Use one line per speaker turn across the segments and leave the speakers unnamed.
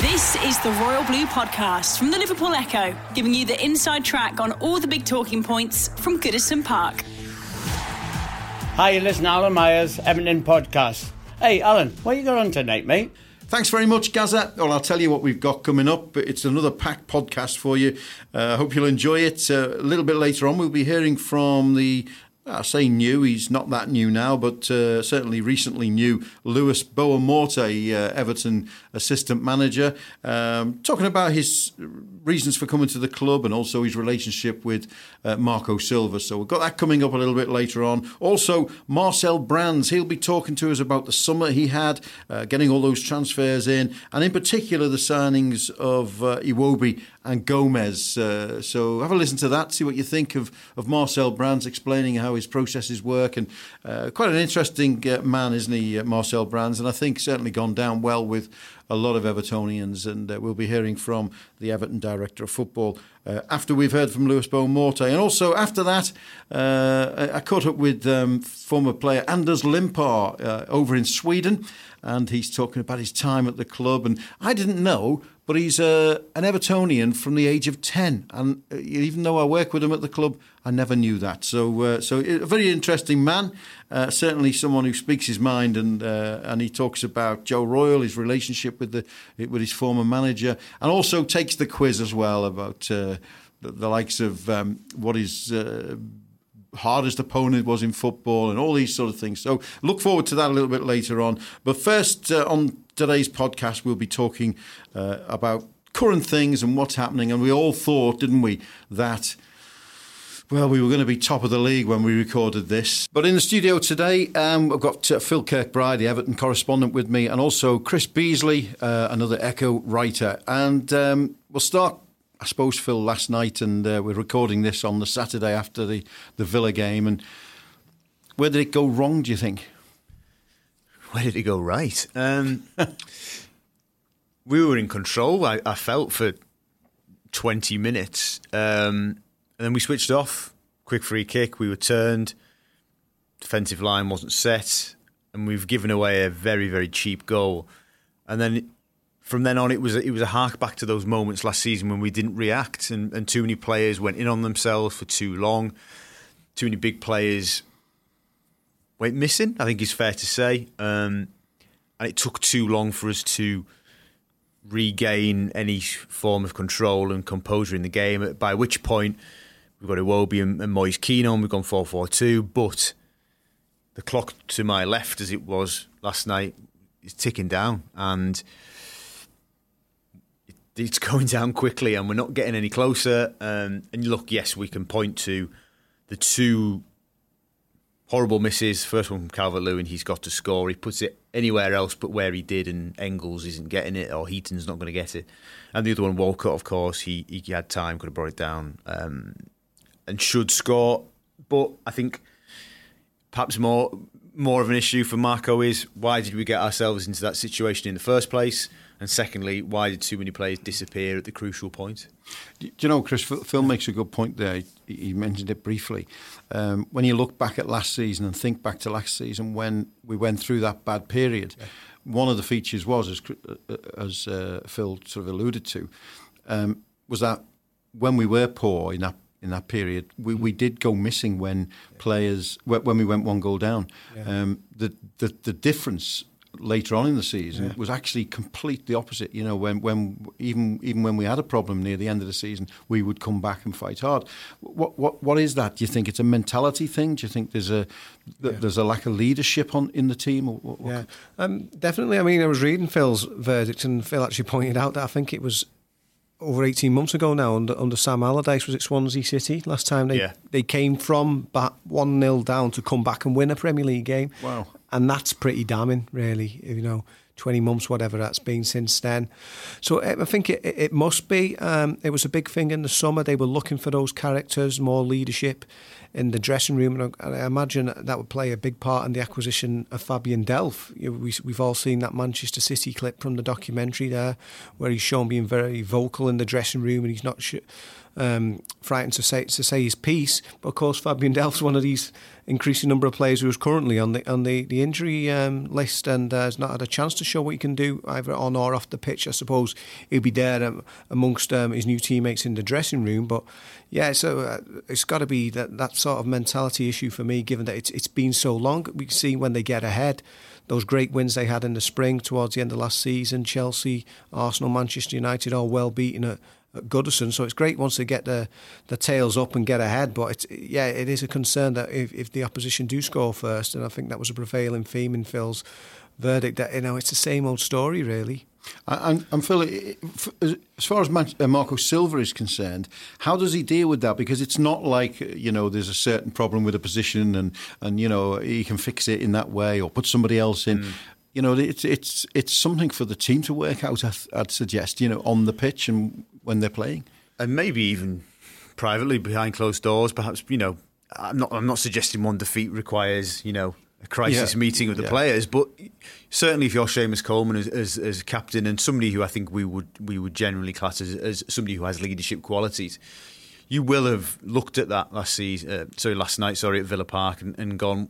This is the Royal Blue Podcast from the Liverpool Echo, giving you the inside track on all the big talking points from Goodison Park.
Hi, you listen Alan Myers, Everton Podcast. Hey, Alan, what you got on tonight, mate?
Thanks very much, Gaza. Well, I'll tell you what we've got coming up. It's another packed podcast for you. I uh, hope you'll enjoy it. Uh, a little bit later on, we'll be hearing from the I say new, he's not that new now, but uh, certainly recently new. Lewis Boa Morte, uh, Everton assistant manager, um, talking about his reasons for coming to the club and also his relationship with uh, Marco Silva. So we've got that coming up a little bit later on. Also, Marcel Brands, he'll be talking to us about the summer he had, uh, getting all those transfers in, and in particular the signings of uh, Iwobi and Gomes. Uh, so have a listen to that, see what you think of, of Marcel Brands explaining how his processes work. And uh, quite an interesting uh, man, isn't he, uh, Marcel Brands? And I think certainly gone down well with a lot of Evertonians. And uh, we'll be hearing from the Everton director of football uh, after we've heard from Lewis Boa-Morte. And also after that, I caught up with um, former player Anders Limpar over in Sweden. And he's talking about his time at the club. And I didn't know but he's uh, an Evertonian from the age of 10. And uh, even though I work with him at the club, I never knew that. So, uh, so a very interesting man, uh, certainly someone who speaks his mind. And, uh, and he talks about Joe Royle, his relationship with, the, with his former manager, and also takes the quiz as well about uh, the, the, likes of um, what his hardest opponent was in football and all these sort of things. So look forward to that a little bit later on. But first, uh, on today's podcast, we'll be talking uh, about current things and what's happening. And we all thought, didn't we, that. Well, we were going to be top of the league when we recorded this. But in the studio today, um, I've got uh, Phil Kirkbride, the Everton correspondent, with me, and also Chris Beesley, uh, another Echo writer. And um, we'll start I suppose, Phil, last night, and uh, we're recording this on the Saturday after the, the Villa game. And where did it go wrong, do you think?
Where did it go right? Um, we were in control, I, I, felt, for 20 minutes. Um, and then we switched off. Quick free kick, we were turned. Defensive line wasn't set. And we've given away a very, very cheap goal. And then from then on, it was it was a hark back to those moments last season when we didn't react, and, and too many players went in on themselves for too long. Too many big players went missing. I think is fair to say, um, and it took too long for us to regain any form of control and composure in the game. By which point, we've got Iwobi and, and Moise Kean on. We've gone four four two, but the clock to my left, as it was last night, is ticking down, and it's going down quickly and we're not getting any closer. Um, and look, yes, we can point to the two horrible misses. First one from Calvert Lewin, he's got to score. He puts it anywhere else but where he did, and Engels isn't getting it, or Heaton's not going to get it. And the other one, Walcott, of course, he, he had time, could have brought it down, um, and should score. But I think perhaps more more of an issue for Marco is why did we get ourselves into that situation in the first place? And secondly, why did too many players disappear at the crucial point?
Do you know, Chris, Phil makes a good point there. He mentioned it briefly. Um, when you look back at last season and think back to last season when we went through that bad period, yeah. one of the features was, as, uh, as uh, Phil sort of alluded to, um, was that when we were poor in that in that period, we, we did go missing when players when we went one goal down. Yeah. Um, the, the the difference later on in the season yeah. was actually complete the opposite. You know, when when even even when we had a problem near the end of the season, we would come back and fight hard. What what what is that? Do you think it's a mentality thing? Do you think there's a yeah. there's a lack of leadership on in the team? What,
what? Yeah, um, definitely. I mean, I was reading Phil's verdict, and Phil actually pointed out that I think it was over 18 months ago now under, under Sam Allardyce was it Swansea City last time they yeah. they came from 1-0 down to come back and win a Premier League game
wow
and that's pretty damning, really. You know, 20 months, whatever that's been since then. So I think it, it must be. Um, it was a big thing in the summer. They were looking for those characters, more leadership in the dressing room, and I imagine that would play a big part in the acquisition of Fabian Delph. We, we've all seen that Manchester City clip from the documentary there, where he's shown being very vocal in the dressing room, and he's not. Um, frightened to say to say his piece. But of course, Fabian Delph's one of these increasing number of players who is currently on the on the, the injury um, list and uh, has not had a chance to show what he can do either on or off the pitch. I suppose he'll be there um, amongst um, his new teammates in the dressing room. But yeah, so uh, it's got to be that that sort of mentality issue for me, given that it's it's been so long. We see when they get ahead those great wins they had in the spring towards the end of last season, Chelsea, Arsenal, Manchester United, all well beaten at, at Goodison. So it's great once they get the the tails up and get ahead. But it's, yeah, it is a concern that if, if the opposition do score first, and I think that was a prevailing theme in Phil's verdict, that you know it's the same old story really.
And, and Phil, as far as uh, Marco Silva is concerned, how does he deal with that? Because it's not like you know there's a certain problem with a position and and you know he can fix it in that way or put somebody else in. Mm you know, it's it's it's something for the team to work out. I'd suggest, you know, on the pitch and when they're playing,
and maybe even privately behind closed doors. Perhaps you know, I'm not I'm not suggesting one defeat requires you know a crisis yeah. meeting with the yeah. players, but certainly if you're Seamus Coleman as, as, as captain and somebody who I think we would we would generally class as, as somebody who has leadership qualities. You will have looked at that last season, uh, sorry, last night, sorry, at Villa Park, and, and gone,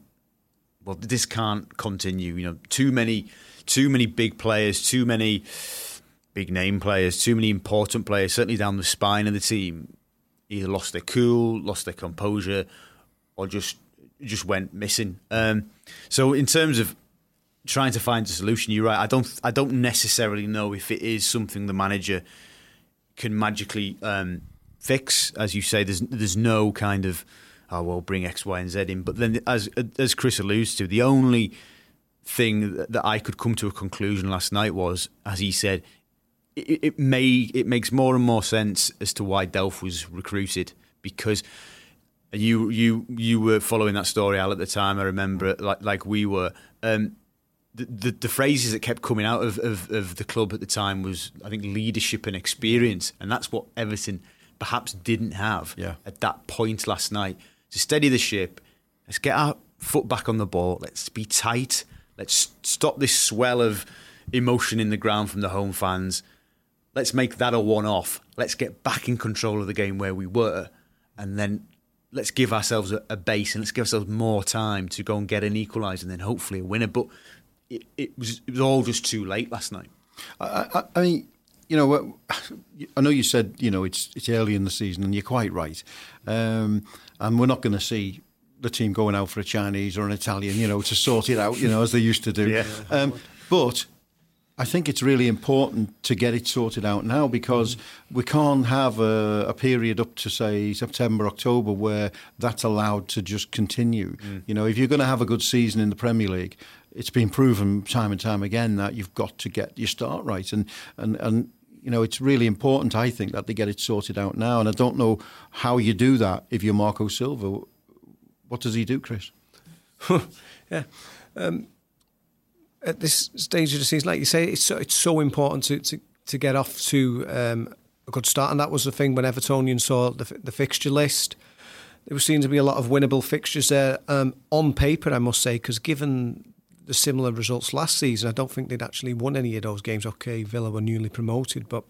well, this can't continue. You know, too many, too many big players, too many big name players, too many important players, certainly down the spine of the team, either lost their cool, lost their composure, or just just went missing. Um, so, in terms of trying to find a solution, you're right. I don't I don't necessarily know if it is something the manager can magically um, fix. As you say, there's there's no kind of oh well, bring X, Y, and Z in. But then, as as Chris alludes to, the only thing that I could come to a conclusion last night was, as he said, it, it may it makes more and more sense as to why Delph was recruited because you you you were following that story Al at the time. I remember like like we were. Um, the, the, the phrases that kept coming out of, of, of the club at the time was I think leadership and experience, and that's what Everton perhaps didn't have
yeah.
at that point last night to steady the ship. Let's get our foot back on the ball. Let's be tight. Let's stop this swell of emotion in the ground from the home fans. Let's make that a one off. Let's get back in control of the game where we were. And then let's give ourselves a, a base and let's give ourselves more time to go and get an equaliser and then hopefully a winner. But it, it, was, it was all just too late last night.
I, I, I mean, you know, I know you said you know it's it's early in the season, and you're quite right. Um, and we're not going to see the team going out for a Chinese or an Italian, you know, to sort it out, you know, as they used to do.
Yeah. Um,
but I think it's really important to get it sorted out now because we can't have a, a, period up to say September, October where that's allowed to just continue. Mm. You know, if you're going to have a good season in the Premier League, it's been proven time and time again that you've got to get your start right, and and and you know, it's really important, I think, that they get it sorted out now. And I don't know how you do that if you're Marco Silva. What does he do, Chris?
yeah. Um, at this stage of the season, like you say, it's so, it's so important to, to, to get off to um, a good start. And that was the thing when Evertonians saw the, the fixture list. There was seen to be a lot of winnable fixtures there um, on paper, I must say, because given the similar results last season. I don't think they'd actually won any of those games. Okay, Villa were newly promoted, but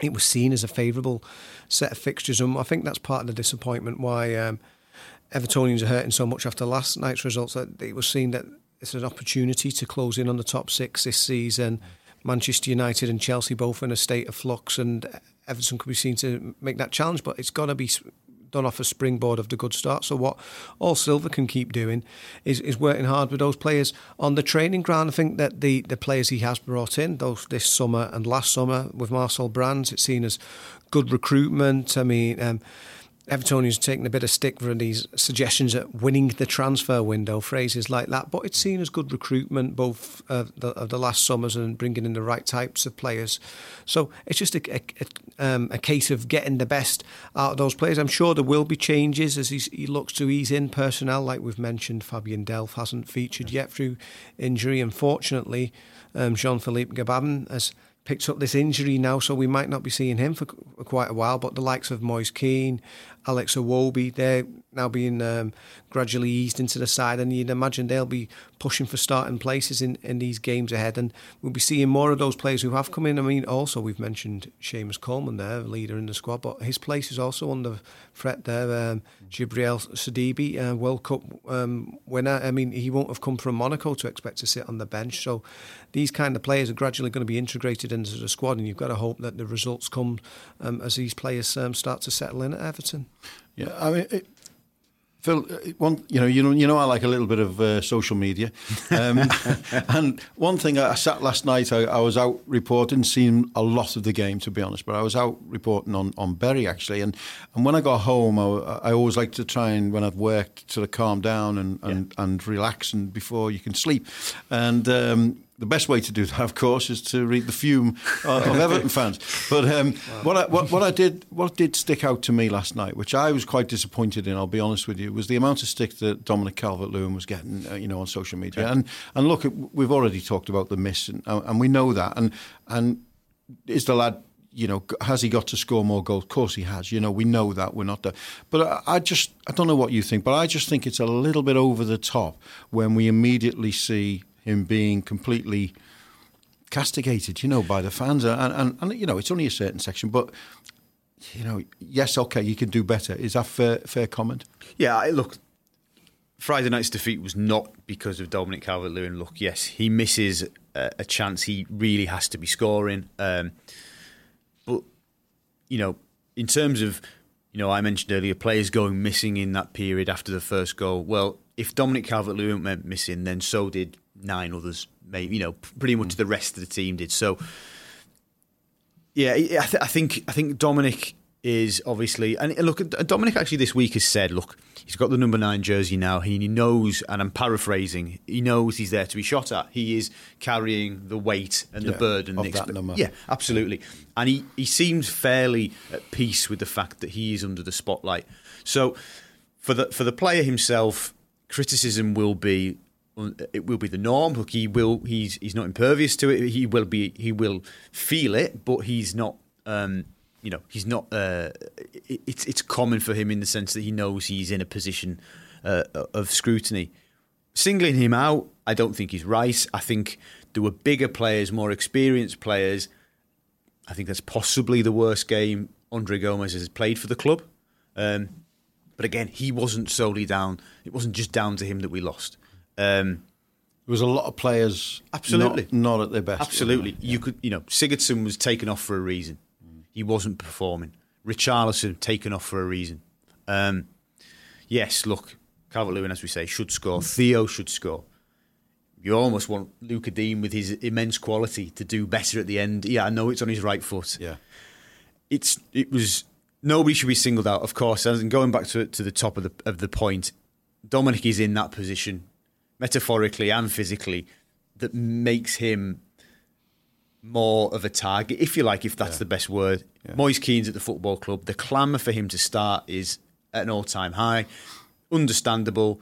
it was seen as a favourable set of fixtures, and I think that's part of the disappointment why um, Evertonians are hurting so much after last night's results. That it was seen that it's an opportunity to close in on the top six this season. Manchester United and Chelsea both in a state of flux, and Everton could be seen to make that challenge, but it's got to be done off a springboard of the good start. So what all Silva can keep doing is, is working hard with those players on the training ground. I think that the, the players he has brought in, those this summer and last summer with Marcel Brands, it's seen as good recruitment. I mean, um, Evertonians taking a bit of stick for these suggestions at winning the transfer window, phrases like that. But it's seen as good recruitment, both uh, the, of the last summers and bringing in the right types of players. So it's just a, a, a, um, a case of getting the best out of those players. I'm sure there will be changes as he looks to ease in personnel, like we've mentioned. Fabian Delph hasn't featured yet through injury. Unfortunately, um, Jean Philippe Gbamin has picked up this injury now, so we might not be seeing him for quite a while. But the likes of Moise Kean, Alex Iwobi, they're now being um, gradually eased into the side, and you'd imagine they'll be pushing for starting places in, in these games ahead. And we'll be seeing more of those players who have come in. I mean, also we've mentioned Seamus Coleman there, leader in the squad, but his place is also under threat there. Um, Djibril Sidibe, uh, World Cup um, winner. I mean, he won't have come from Monaco to expect to sit on the bench. So these kind of players are gradually going to be integrated into the squad, and you've got to hope that the results come um, as these players um, start to settle in at Everton.
Yeah, I mean, it, Phil, uh, one you know, you know, you know, I like a little bit of uh, social media, um, and one thing I sat last night. I, I, was out reporting, seeing a lot of the game, to be honest. But I was out reporting on, on Bury actually, and, and when I got home, I, I always like to try and when I've worked, sort of calm down and and, yeah. and relax, and before you can sleep, and. Um, the best way to do that, of course, is to read the fume of Everton fans. But um, wow. what, I, what, what, I did, what did stick out to me last night, which I was quite disappointed in, I'll be honest with you, was the amount of stick that Dominic Calvert-Lewin was getting, uh, you know, on social media. Yeah. And and look, we've already talked about the miss, and, and we know that. And and is the lad you know, has he got to score more goals? Of course he has. You know, we know that we're not there. But I, I, just, I don't know what you think, but I just think it's a little bit over the top when we immediately see him being completely castigated, you know, by the fans. And, and, and, you know, it's only a certain section, but, you know, yes, okay, you can do better. Is that fair, fair comment?
Yeah, look, Friday night's defeat was not because of Dominic Calvert Lewin. Look, yes, he misses a, a, chance he really has to be scoring. Um, but, you know, in terms of, you know, I mentioned earlier players going missing in that period after the first goal. Well, if Dominic Calvert Lewin went missing, then so did nine others, maybe you know, pretty much mm. the rest of the team did. So, yeah, I, th- I think I think Dominic is obviously, and look, Dominic actually this week has said, look, he's got the number nine jersey now. He knows, and I'm paraphrasing, he knows he's there to be shot at. He is carrying the weight and yeah, the burden
of the that number.
Yeah, absolutely. And he, he seems fairly at peace with the fact that he is under the spotlight. So for the for the player himself, criticism will be it will be the norm. Look, he will. He's he's not impervious to it. He will be. He will feel it, but he's not. Um, you know, he's not. Uh, it, it's it's common for him in the sense that he knows he's in a position uh, of scrutiny. Singling him out, I don't think he's right. I think there were bigger players, more experienced players. I think that's possibly the worst game Andre Gomes has played for the club. Um, but again, he wasn't solely down. It wasn't just down to him that we lost. Um,
there was a lot of players absolutely not, not at their best.
Absolutely, you could you know Sigurdsson was taken off for a reason. He wasn't performing. Richarlison taken off for a reason. Um, yes, look, Calvert Lewin, as we say, should score. Theo should score. You almost want Lucas Digne with his immense quality to do better at the end. Yeah, I know it's on his right foot.
Yeah,
it's it was nobody should be singled out, of course. And going back to to the top of the of the point, Dominic is in that position metaphorically and physically, that makes him more of a target, if you like, if that's yeah. the best word. Yeah. Moise Kean's at the football club. The clamour for him to start is at an all time high. Understandable,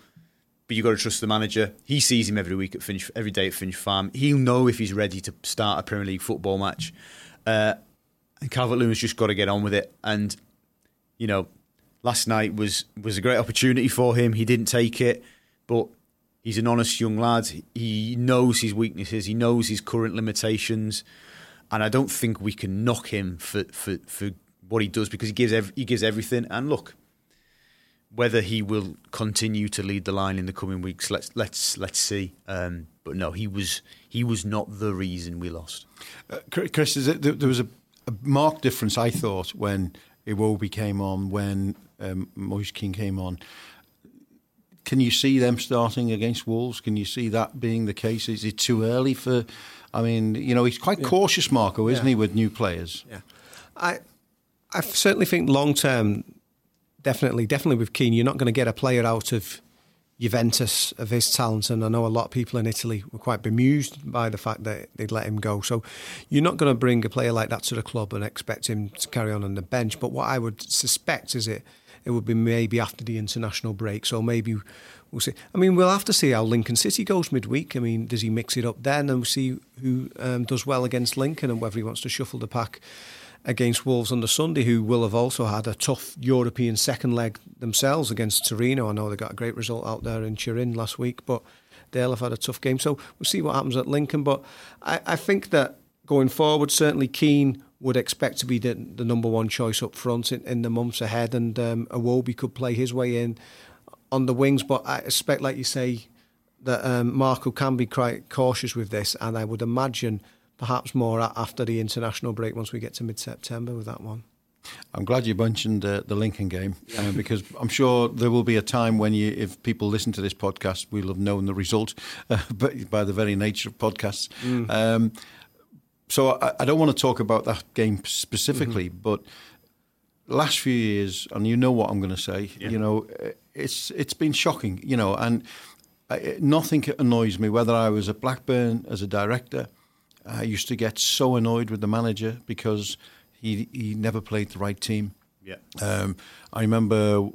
but you've got to trust the manager. He sees him every week at Finch, every day at Finch Farm. He'll know if he's ready to start a Premier League football match. Uh, and Calvert Lewin's just got to get on with it. And, you know, last night was was a great opportunity for him. He didn't take it, but He's an honest young lad. He knows his weaknesses. He knows his current limitations, and I don't think we can knock him for for, for what he does because he gives ev- he gives everything. And look, whether he will continue to lead the line in the coming weeks, let's let's let's see. Um, but no, he was he was not the reason we lost.
Uh, Chris, it, there was a, a, marked difference I thought when Iwobi came on, when um, Moise Kean came on. Can you see them starting against Wolves? Can you see that being the case? Is it too early for? I mean, you know, he's quite yeah. cautious, Marco, isn't yeah. he, with new players?
Yeah, I, I certainly think long term definitely, definitely with Kean, you're not going to get a player out of Juventus of his talent, and I know a lot of people in Italy were quite bemused by the fact that they'd let him go. So you're not going to bring a player like that to the club and expect him to carry on on the bench. But what I would suspect is it it would be maybe after the international break. So maybe we'll see. I mean, we'll have to see how Lincoln City goes midweek. I mean, does he mix it up then and we'll see who um, does well against Lincoln and whether he wants to shuffle the pack against Wolves on the Sunday, who will have also had a tough European second leg themselves against Torino. I know they got a great result out there in Turin last week, but they'll have had a tough game. So we'll see what happens at Lincoln. But I, I think that going forward, certainly Kean would expect to be the, the number one choice up front in, in the months ahead, and um, Iwobi could play his way in on the wings. But I expect, like you say, that um, Marco can be quite cautious with this, and I would imagine perhaps more after the international break once we get to mid September with that one.
I'm glad you mentioned uh, the Lincoln game uh, because I'm sure there will be a time when you, if people listen to this podcast, we'll have known the result, uh, but by the very nature of podcasts. Mm. Um, so I, I, don't want to talk about that game specifically, mm-hmm. but last few years, and you know what I'm going to say, yeah. you know, it's it's been shocking, you know, and I, nothing annoys me whether I was at Blackburn as a director I used to get so annoyed with the manager because he he never played the right team.
Yeah.
Um, I remember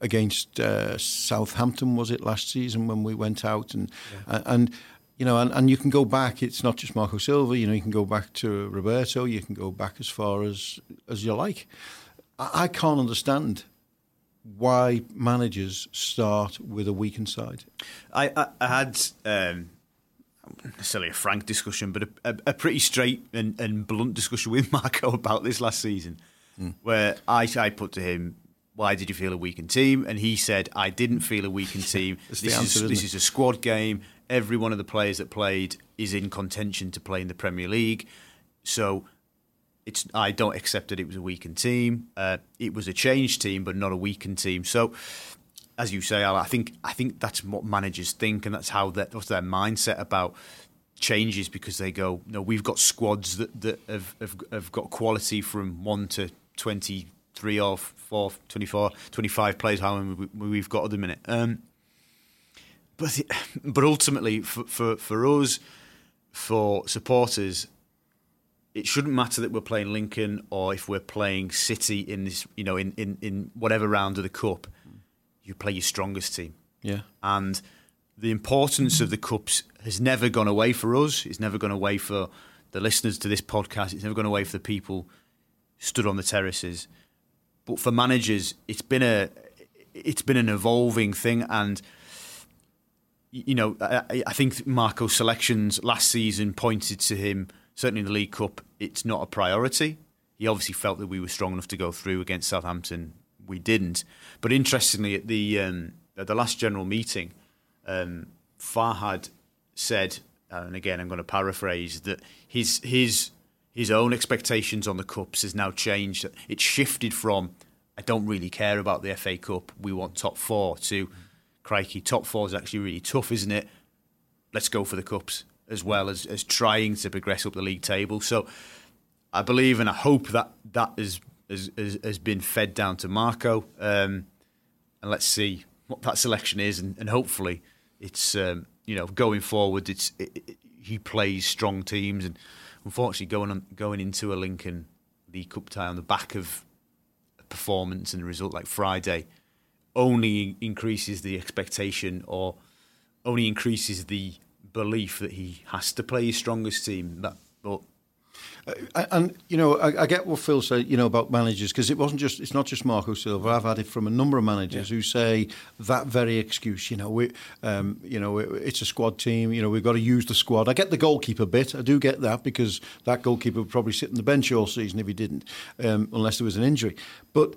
against uh, Southampton was it last season when we went out and yeah. and you know and, and you can go back it's not just Marco Silva you know you can go back to Roberto you can go back as far as as you like I, I can't understand why managers start with a weakened side
I, I, I had um, necessarily a frank discussion, but a, a, a pretty straight and, and, blunt discussion with Marco about this last season, mm. where I, I put to him, "Why did you feel a weakened team?" And he said, "I didn't feel a weakened team. this answer, is this is a squad game. Every one of the players that played is in contention to play in the Premier League, so." It's, I don't accept that it was a weakened team. Uh, it was a changed team, but not a weakened team. So as you say, Al, I think I think that's what managers think, and that's how that what's their mindset about changes because they go, no, we've got squads that, that have, have, have got quality from one to twenty three or four, 24, 25 players, how many we've got at the minute. Um, but but ultimately, for, for for us, for supporters, it shouldn't matter that we're playing Lincoln or if we're playing City in this, you know, in, in, in whatever round of the cup you play your strongest team.
Yeah.
And the importance of the cups has never gone away for us. It's never gone away for the listeners to this podcast. It's never gone away for the people stood on the terraces. But for managers, it's been a it's been an evolving thing, and you know I, I think Marco's selections last season pointed to him certainly in the League Cup. It's not a priority. He obviously felt that we were strong enough to go through against Southampton we didn't. But interestingly, at the um, at the last general meeting, um, Farhad said, and again I'm going to paraphrase that his his his own expectations on the cups has now changed. It's shifted from I don't really care about the FA Cup. We want top four. To crikey, top four is actually really tough, isn't it? Let's go for the cups as well as as trying to progress up the league table. So I believe and I hope that that is has, has, has been fed down to Marco. Um, and let's see what that selection is, and, and hopefully it's um, you know going forward. It's it, it, he plays strong teams, and unfortunately going on, going into a Lincoln League Cup tie on the back of a performance and a result like Friday only increases the expectation or only increases the belief that he has to play his strongest team. That, but
uh, and you know, I, I, get what Phil said, you know, about managers because it wasn't just it's not just Marco Silva. I've had it from a number of managers yeah. who say that very excuse. You know, we, um, you know, it's a squad team. You know, we've got to use the squad. I get the goalkeeper bit. I do get that because that goalkeeper would probably sit on the bench all season if he didn't, um, unless there was an injury. But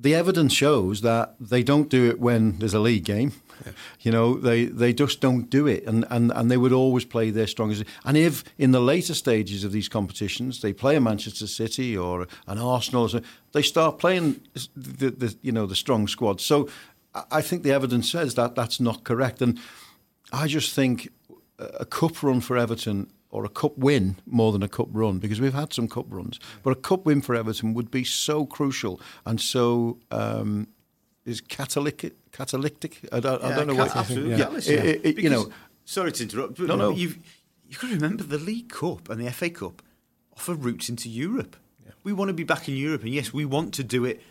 the evidence shows that they don't do it when there's a league game. Yeah. You know, they, they just don't do it, and, and, and they would always play their strongest. And if in the later stages of these competitions they play a Manchester City or an Arsenal, they start playing the, the you know the strong squad. So I think the evidence says that that's not correct, and I just think a cup run for Everton or a cup win more than a cup run because we've had some cup runs. But a cup win for Everton would be so crucial and so um, is catalytic. Catalytic. I don't, I don't know what.
absolutely.
Yeah,
Catalyst,
it- it- it- you know.
sorry to interrupt. But
No, no.
You've you've got to remember the League Cup and the FA Cup offer routes into Europe. We want to be back in Europe, and yes, we want to do it.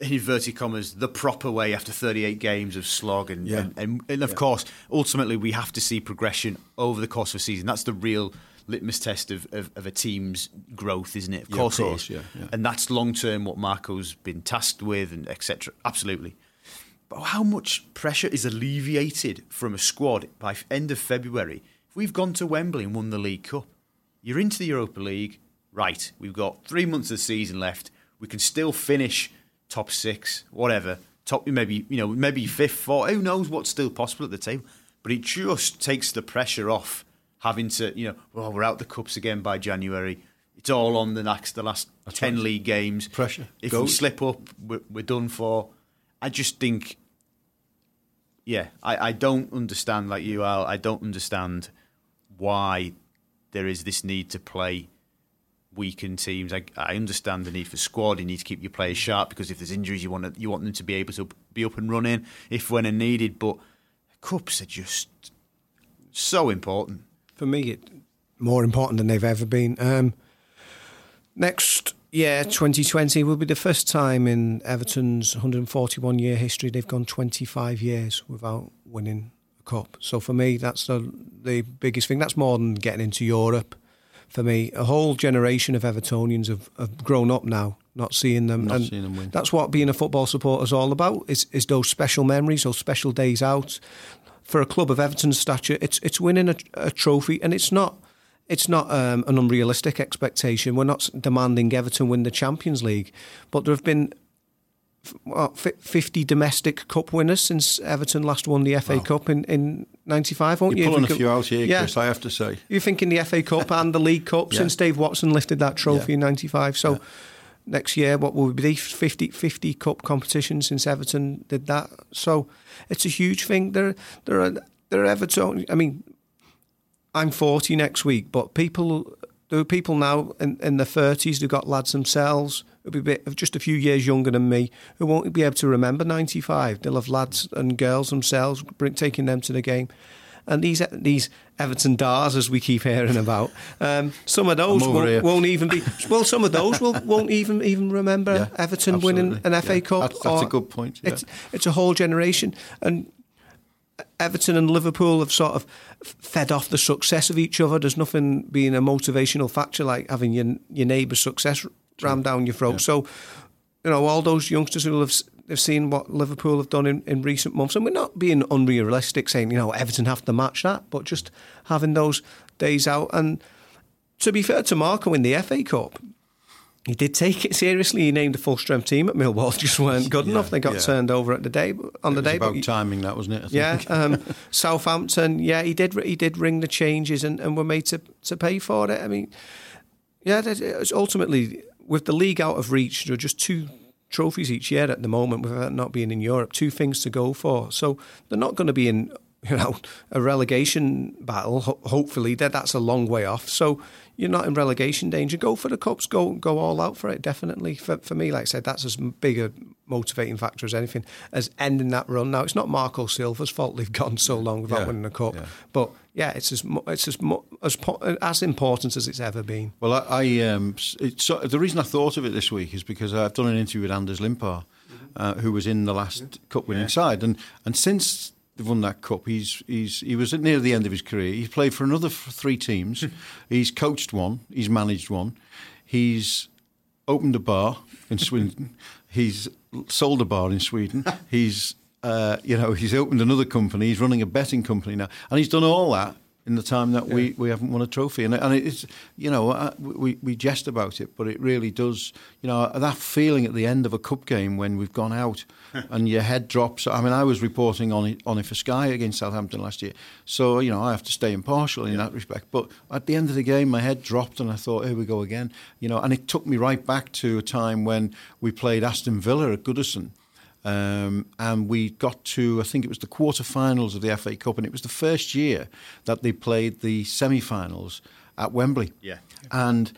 In inverted commas, the proper way after 38 games of slog, and
Yeah.
and, and, and of course, ultimately, we have to see progression over the course of a season. That's the real litmus test of, of, of a team's growth, isn't it? Of
Yeah,
course, it
course,
is.
yeah, yeah.
and that's long term what Marco's been tasked with, and etc. Absolutely. But how much pressure is alleviated from a squad by end of February? If we've gone to Wembley and won the League Cup, you're into the Europa League, right? We've got three months of the season left. We can still finish top six, whatever. Top, maybe you know, maybe fifth, fourth. Who knows what's still possible at the table? But it just takes the pressure off having to, you know, well, we're out the cups again by January. It's all on the next, the last ten
right.
league games.
Pressure.
If we slip up, we're, we're done for. I just think yeah, I, I don't understand like you, Al. I don't understand why there is this need to play weakened teams. I, I understand the need for squad. You need to keep your players sharp because if there's injuries, you want to, you want them to be able to be up and running if when and needed. But cups are just so important.
for me, it, more important than they've ever been. Um, next year, 2020, will be the first time in Everton's 141 year history they've gone 25 years without winning a cup. So for me, that's the, the biggest thing. That's more than getting into Europe. For me, a whole generation of Evertonians have, have grown up now, not seeing them.
Not
and
seeing them win.
That's what being a football supporter is all about. Is is those special memories, those special days out. For a club of Everton's stature, it's it's winning a, a trophy, and it's not it's not um, an unrealistic expectation. We're not demanding Everton win the Champions League, but there have been what, 50 domestic cup winners since Everton last won the FA Cup in, in 95, won't you?
You're pulling
If
a few out here,
Yeah.
Chris, I have to say.
You're thinking the FA Cup and the League Cup
Yeah.
since Dave Watson lifted that trophy
Yeah.
in 95. So next year, what will be 50, 50 cup competitions since Everton did that? So it's a huge thing. There, there are, there are Everton. I mean, I'm 40 next week, but people, there are people now in, in their 30s who got lads themselves, who'll be a bit, just a few years younger than me, who won't be able to remember 95. They'll have lads and girls themselves, bring, taking them to the game. And these these Everton Dars, as we keep hearing about, um, some of those
I'm over here.
won't, won't even be. Well, some of those will, won't even even remember
Yeah,
Everton winning an FA
Yeah,
Cup.
that's- that's a good point, yeah.
It's it's a whole generation, and Everton and Liverpool have sort of fed off the success of each other. There's nothing being a motivational factor like having your your neighbour's success rammed down your throat. So, you know, all those youngsters who have, have seen what Liverpool have done in, in recent months, and we're not being unrealistic saying, you know, Everton have to match that, but just having those days out. And to be fair to Marco in the FA Cup, he did take it seriously. He named a full strength team at Millwall, just weren't good enough. They got
yeah.
turned over at the day on the
It was
day.
about
he-
timing, that wasn't it? I
yeah, um, Southampton. Yeah, he did. He did ring the changes, and, and were made to to pay for it. I mean, yeah, it's ultimately with the league out of reach. There are just two trophies each year at the moment, without not being in Europe. Two things to go for, so they're not going to be in. You know, a relegation battle. Ho- hopefully, that that's a long way off. So you're not in relegation danger. Go for the cups. Go go all out for it. Definitely for for me, like I said, that's as big a motivating factor as anything as ending that run. Now it's not Marco Silva's fault they've gone so long without
Yeah,
winning a cup,
yeah.
but yeah, it's as it's as as as important as it's ever been.
Well, I, I um, it's, so, the reason I thought of it this week is because I've done an interview with Anders Limpar, uh, who was in the last cup winning side, and and since they've won that cup, he's he's he was at near the end of his career. He's played for another three teams. he's coached one. He's managed one. He's opened a bar in Sweden. he's sold a bar in Sweden. He's uh, you know he's opened another company. He's running a betting company now, and he's done all that in the time that we, we haven't won a trophy. And, and it's you know uh, we we jest about it, but it really does. You know that feeling at the end of a cup game when we've gone out and your head drops. I mean, I was reporting on it on it for Sky against Southampton last year, so you know I have to stay impartial in that respect. But at the end of the game, my head dropped, and I thought, here we go again. You know, and it took me right back to a time when we played Aston Villa at Goodison Um, and we got to, I think it was the quarterfinals of the FA Cup, and it was the first year that they played the semi-finals at Wembley.
Yeah.
And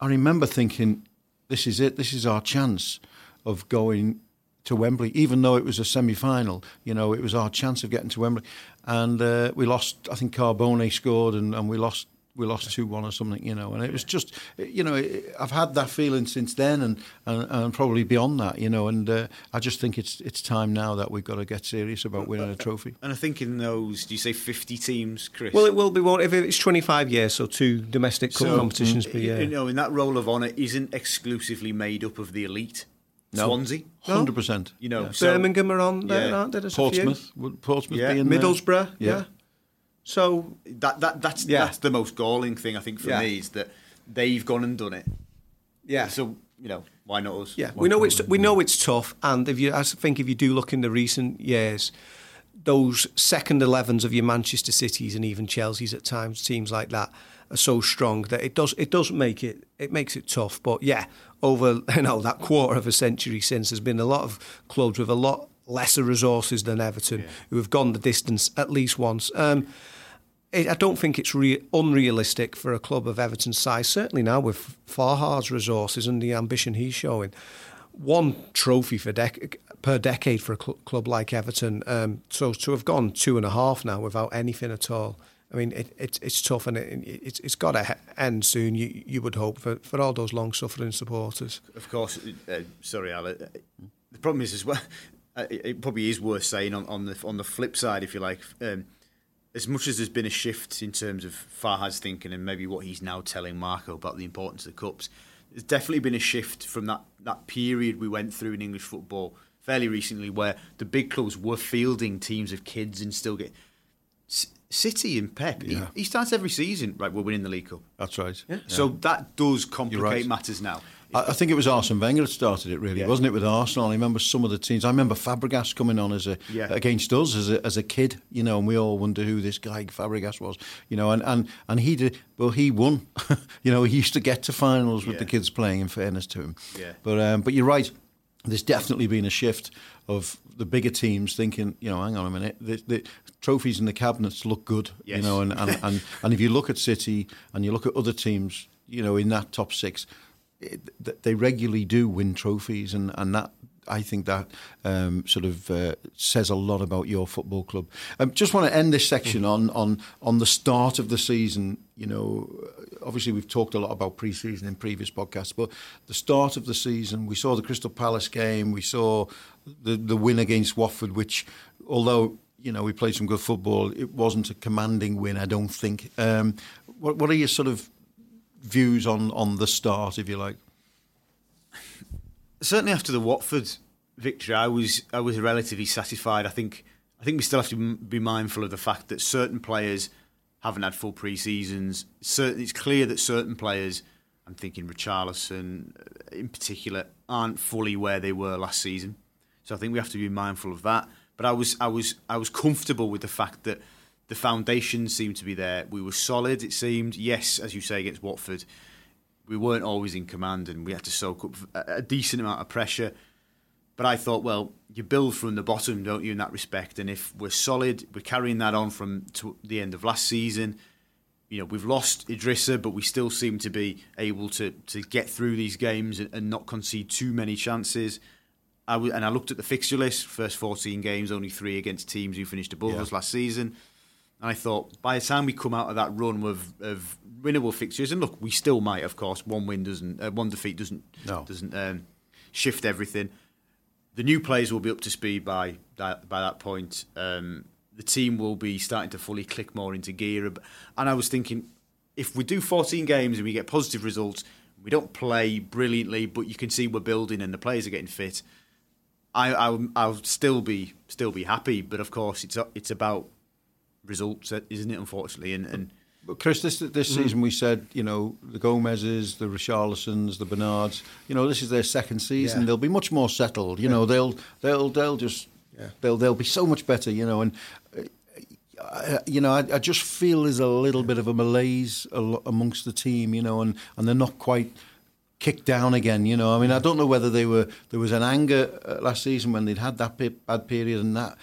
I remember thinking, this is it. This is our chance of going to Wembley, even though it was a semi-final. You know, it was our chance of getting to Wembley, and uh, we lost. I think Carbone scored, and, and we lost. We lost two one or something, you know, and it was just, you know, I've had that feeling since then, and, and, and probably beyond that, you know, and uh, I just think it's it's time now that we've got to get serious about winning a trophy.
And I think in those, do you say 50 teams, Chris?
Well, it will be one if it's 25 years, so two domestic cup
So,
competitions per year.
You know, in that role of honour isn't exclusively made up of the elite.
No.
Swansea,
Hundred percent.
you know, so-
Birmingham are on there,
Yeah.
aren't they? There's a few.
Portsmouth, would Portsmouth
Yeah.
be in there?
Middlesbrough, yeah.
Yeah.
So
that that that's
Yeah.
that's the most galling thing I think for
Yeah.
me is that they've gone and done it.
yeah,
So you know, why not us?
yeah, we know it's we know it's tough, and if you, I think, if you do look in the recent years, those second 11s of your Manchester Cities and even Chelsea's at times, teams like that are so strong that it does it does make it it makes it tough. But yeah, over you know that quarter of a century since, there's been a lot of clubs with a lot lesser resources than Everton who have gone the distance at least once. Um, I don't think it's re- unrealistic for a club of Everton's size, certainly now with Farhad's resources and the ambition he's showing. One trophy for dec- per decade for a cl- club like Everton. Um, so to have gone two and a half now without anything at all, I mean, it, it, it's tough and it, it, it's got to end soon, you, you would hope, for, for all those long suffering supporters.
Of course. Uh, sorry, Al. uh, The problem is as well. uh, It it probably is worth saying on, on the on the flip side, if you like. Um, as much as there's been a shift in terms of Farhad's thinking and maybe what he's now telling Marco about the importance of the cups, there's definitely been a shift from that, that period we went through in English football fairly recently where the big clubs were fielding teams of kids and still get. C- City and Pep, he,
Yeah.
he starts every season, right, we're winning the League Cup.
That's right. Yeah.
So that does complicate
right.
matters now.
I, I think it was Arsene Wenger that started it, really,
Yeah.
wasn't it? With Arsenal, I remember some of the teams. I remember Fabregas coming on as a
Yeah.
against us as a, as a kid, you know, and we all wonder who this guy Fabregas was, you know, and and, and he did well. He won, you know. He used to get to finals with
Yeah.
the kids playing. In fairness to him,
Yeah.
But um, but you're right. There's definitely been a shift of the bigger teams thinking, you know, hang on a minute, the, the trophies in the cabinets look good, you know, and, and, and, and if you look at City and you look at other teams, you know, in that top six, it, they regularly do win trophies, and, and that I think that um, sort of uh, says a lot about your football club. Um, just want to end this section on on on the start of the season. You know, obviously we've talked a lot about pre-season in previous podcasts, but the start of the season, we saw the Crystal Palace game, we saw the the win against Watford, which although you know we played some good football, it wasn't a commanding win. I don't think. Um, what what are your sort of views on on the start, if you like?
certainly after the Watford victory, I was I was relatively satisfied. I think I think we still have to be mindful of the fact that certain players haven't had full pre-seasons. Certain, it's clear that certain players, I'm thinking Richarlison uh, in particular, aren't fully where they were last season. So I think we have to be mindful of that. But I was I was I was comfortable with the fact that the foundations seemed to be there. We were solid. It seemed. Yes, as you say against Watford, we weren't always in command and we had to soak up a decent amount of pressure. But I thought, well, you build from the bottom, don't you, in that respect? And if we're solid, we're carrying that on from to the end of last season. You know, we've lost Idrissa, but we still seem to be able to to get through these games and, and not concede too many chances. I w- and I looked at the fixture list, first 14 games, only three against teams who finished above
Yeah.
us last season. And I thought by the time we come out of that run of, of winnable fixtures, and look, we still might, of course. One win doesn't, uh, one defeat doesn't
No.
doesn't um, shift everything. The new players will be up to speed by that, by that point. Um, the team will be starting to fully click more into gear. And I was thinking, if we do 14 games and we get positive results, we don't play brilliantly, but you can see we're building and the players are getting fit. I, I'll, I'll still be still be happy, but of course it's it's about results, isn't it? Unfortunately, and, and
But Chris, this this season we said, you know, the Gomes's, the Richarlisons, the Bernards, you know, this is their second season.
Yeah.
They'll be much more settled. You know, they'll they'll they'll just
Yeah.
they'll they'll be so much better. You know, and uh, I, you know, I, I just feel there's a little bit of a malaise amongst the team. You know, and and they're not quite kicked down again. You know, I mean, I don't know whether they were there was an anger uh, last season when they'd had that bad period and that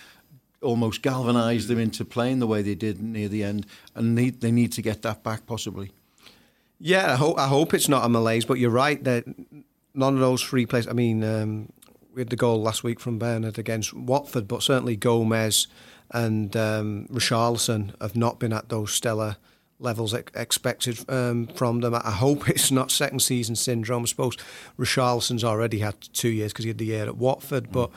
almost galvanised them into playing the way they did near the end, and need, they need to get that back possibly.
Yeah, I hope, I hope it's not a malaise, but you're right that none of those three players. I mean, um, we had the goal last week from Bernard against Watford, but certainly Gomes and um, Richarlison have not been at those stellar levels expected um, from them. I hope it's not second season syndrome. I suppose Richarlison's already had two years because he had the year at Watford, but.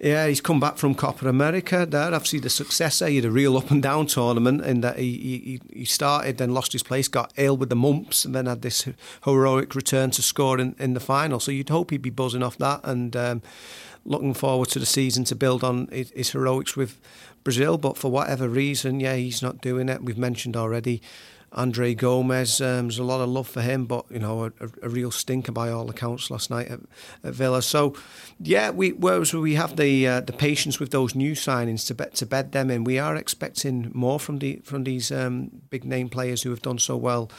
Yeah, he's come back from Copa America there. Obviously, the successor, he had a real up and down tournament in that he, he, he started, then lost his place, got ill with the mumps, and then had this heroic return to score in, in the final. So you'd hope he'd be buzzing off that and um, looking forward to the season to build on his, his heroics with Brazil. But for whatever reason, yeah, he's not doing it. We've mentioned already Andre Gomes. Um, there's a lot of love for him, but you know, a, a real stinker by all accounts last night at, at Villa. So, yeah, we whereas we have the uh, the patience with those new signings to bet to bed them in, we are expecting more from the from these um, big name players who have done so well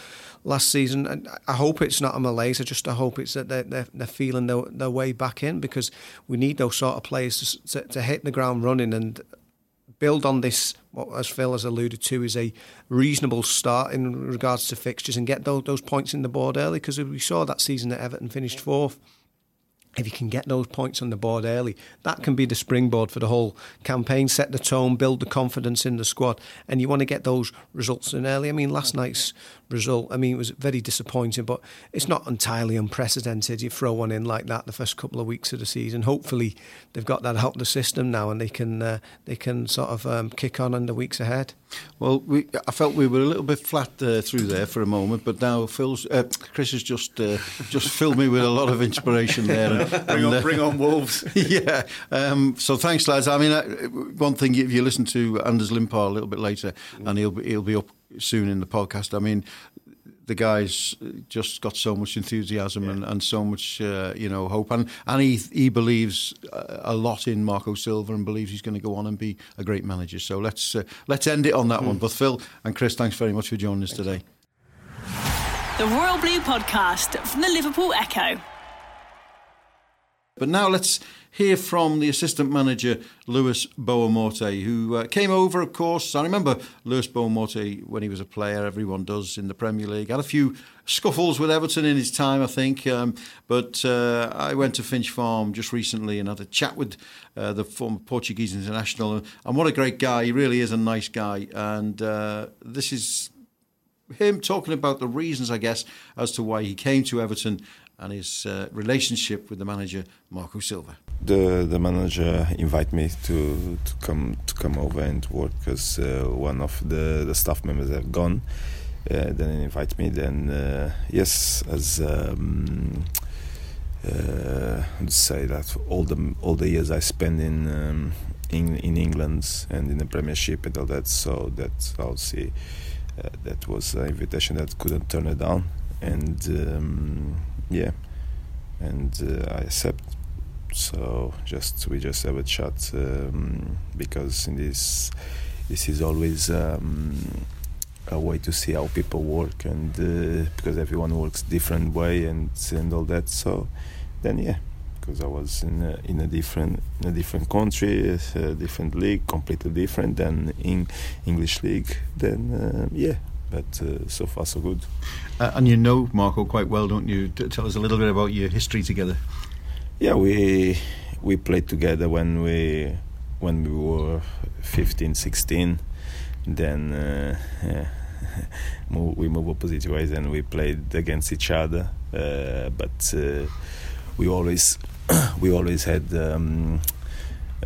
last season. And I hope it's not a malaise. I just I hope it's that they're, they're, they're feeling their, their way back in because we need those sort of players to, to, to hit the ground running and build on this, as Phil has alluded to, is a reasonable start in regards to fixtures and get those, those points in the board early because we saw that season that Everton finished fourth if you can get those points on the board early, that can be the springboard for the whole campaign, set the tone, build the confidence in the squad. And you want to get those results in early. I mean, last night's result, I mean, it was very disappointing, but it's not entirely unprecedented. You throw one in like that the first couple of weeks of the season. Hopefully, they've got that out of the system now and they can, uh, they can sort of um, kick on in the weeks ahead.
Well, we, I felt we were a little bit flat uh, through there for a moment, but now Phil's, uh, Chris has just uh, just filled me with a lot of inspiration there. And,
bring, on, uh, bring on Wolves.
yeah. Um, so thanks, lads. I mean, uh, one thing if you listen to Anders Limpar a little bit later, and he'll be, he'll be up soon in the podcast. I mean, the guy's just got so much enthusiasm yeah. and, and so much uh, you know hope and and he he believes a lot in Marco Silva and believes he's going to go on and be a great manager so let's uh, let's end it on that mm. one but Phil and Chris thanks very much for joining us today
the Royal Blue podcast from the Liverpool Echo
but now let's hear from the assistant manager, Lewis Boamorte, who uh, came over, of course. I remember Luis Boa Morte when he was a player, everyone does in the Premier League. Had a few scuffles with Everton in his time, I think. Um, but uh, I went to Finch Farm just recently and had a chat with uh, the former Portuguese international. And, what a great guy. He really is a nice guy. And uh, this is him talking about the reasons, I guess, as to why he came to Everton and his uh, relationship with the manager Marco Silva.
The the manager invited me to to come to come over and work because uh, one of the, the staff members have gone. Uh, then he invited me. Then uh, yes, as um, uh, say that all the all the years I spent in um, in in England and in the Premiership and all that, so that I'll see. Uh, that was an invitation that couldn't turn it down, and um, yeah, and uh, I accept. So just we just have a chat um, because in this this is always um, a way to see how people work and uh, because everyone works different way and and all that. So then yeah, because I was in a, in a different in a different country, a different league, completely different than in English league. Then uh, yeah, but uh, so far so good.
Uh, and you know Marco quite well, don't you? tell us a little bit about your history together.
Yeah, we we played together when we when we were 15, 16. Then uh, yeah, we moved opposite ways and we played against each other. Uh, but uh, we always we always had. Um,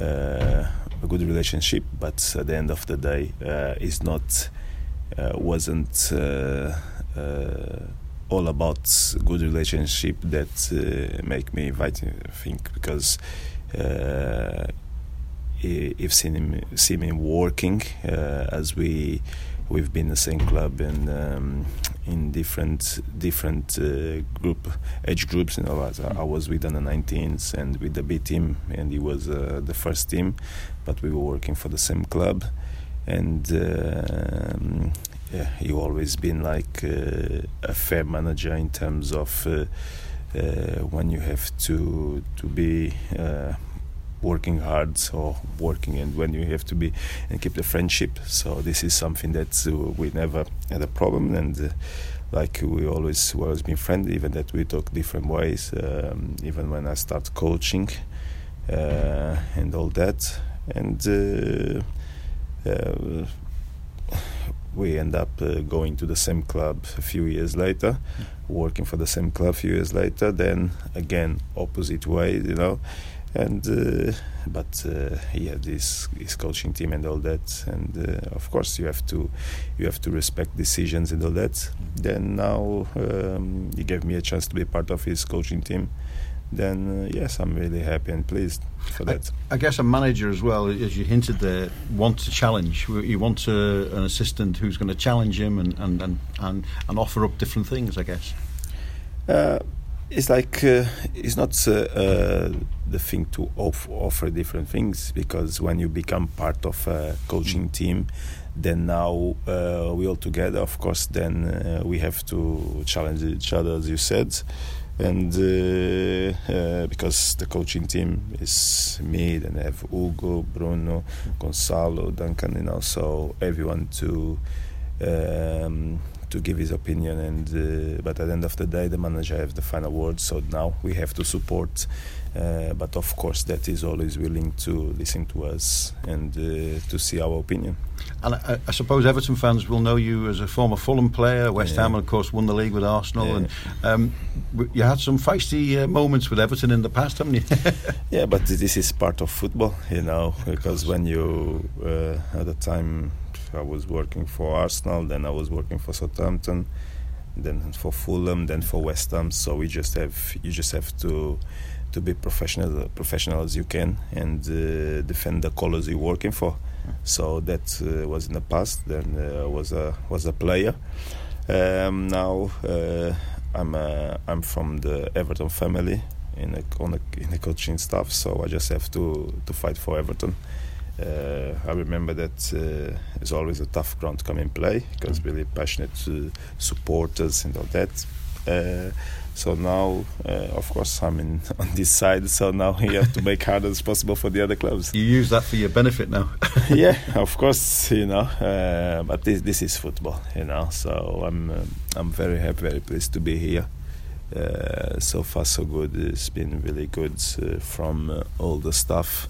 uh, a good relationship, but at the end of the day, it's not wasn't uh, uh, all about good relationship that make me invite I think because if seen him see me working as we we've been the same club and um, in different different uh, group age groups. You know, I, I was with the 19s and with the B team, and he was uh, the first team, but we were working for the same club and uh, yeah, he always been like uh, a fair manager in terms of uh, uh, when you have to to be working hard or working and when you have to be and keep the friendship. So this is something that uh, we never had a problem. And uh, like we always we always been friendly even that we talk different ways um, even when I start coaching uh, and all that. And we end up uh, going to the same club a few years later, working for the same club a few years later. Then again, opposite way, you know. And uh, but uh, he had this his coaching team and all that, and uh, of course you have to you have to respect decisions and all that. Then now um, he gave me a chance to be part of his coaching team. Then uh, yes, I'm really happy and pleased for that.
I guess a manager as well, as you hinted there, wants a challenge. You want a, an assistant who's going to challenge him and, and, and, and, and offer up different things, I guess.
Uh, it's like uh, it's not uh, uh, the thing to off- offer different things because when you become part of a coaching team, then now uh, we all together, of course, then uh, we have to challenge each other, as you said and uh, uh, because the coaching team is me, then I have Hugo, Bruno, Gonzalo, Duncan, you know, so everyone to um, to give his opinion. And uh, but at the end of the day, the manager has the final word. So now we have to support. Uh, but of course, that is always willing to listen to us and uh, to see our opinion.
And I, I, suppose Everton fans will know you as a former Fulham player. West
Yeah.
Ham, of course, won the league with Arsenal,
Yeah.
and um, you had some feisty uh, moments with Everton in the past, haven't you?
Yeah, but this is part of football, you know, because when you, uh, at the time, I was working for Arsenal, then I was working for Southampton, then for Fulham, then for West Ham. So we just have, you just have to, to be professional, professional as you can, and uh, defend the colours you're working for. So that uh, was in the past. Then uh, was a was a player. Um, now uh, I'm uh, I'm from the Everton family in a, on a, in the coaching staff, so I just have to to fight for Everton. Uh, I remember that uh, it's always a tough ground to come and play because really passionate uh, supporters and all that. Uh, so now, uh, of course, I'm in on this side. So now you have to make hard as possible for the other clubs.
you use that for your benefit now.
yeah, of course, you know. Uh, but this this is football, you know. So I'm um, I'm very happy, very pleased to be here. Uh, so far, so good. It's been really good uh, from uh, all the staff,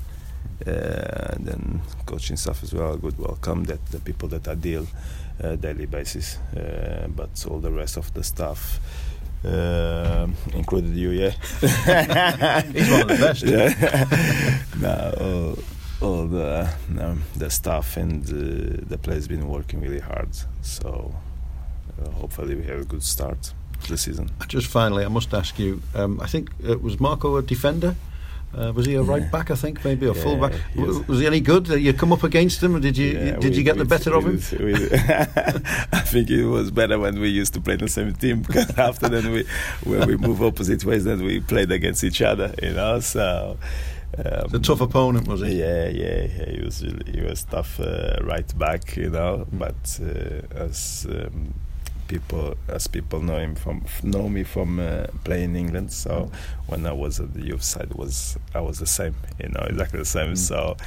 uh, and then coaching staff as well. Good welcome that the people that I deal uh, daily basis, uh, but all the rest of the staff. Uh, included you, yeah.
He's one of the best.
Yeah. no, all, all the um, the staff and uh, the players been working really hard. So uh, hopefully we have a good start to the season.
Just finally, I must ask you. Um, I think it was Marco a defender? Uh, was he a right
Yeah.
back? I think maybe a
Yeah,
full back.
he was.
Was he any good? Did you come up against him? Did you
Yeah,
did
we-
you get the
we-
better of him?
we- we- I think it was better when we used to play in the same team because after then we when we move opposite ways then we played against each other, you know. So um,
The tough opponent was he?
Yeah, yeah, yeah. He was really, he was tough uh, right back, you know. But uh, as um, people as people know him from know me from uh, playing in England, so when I was at the youth side, was I was the same, you know, exactly the same. So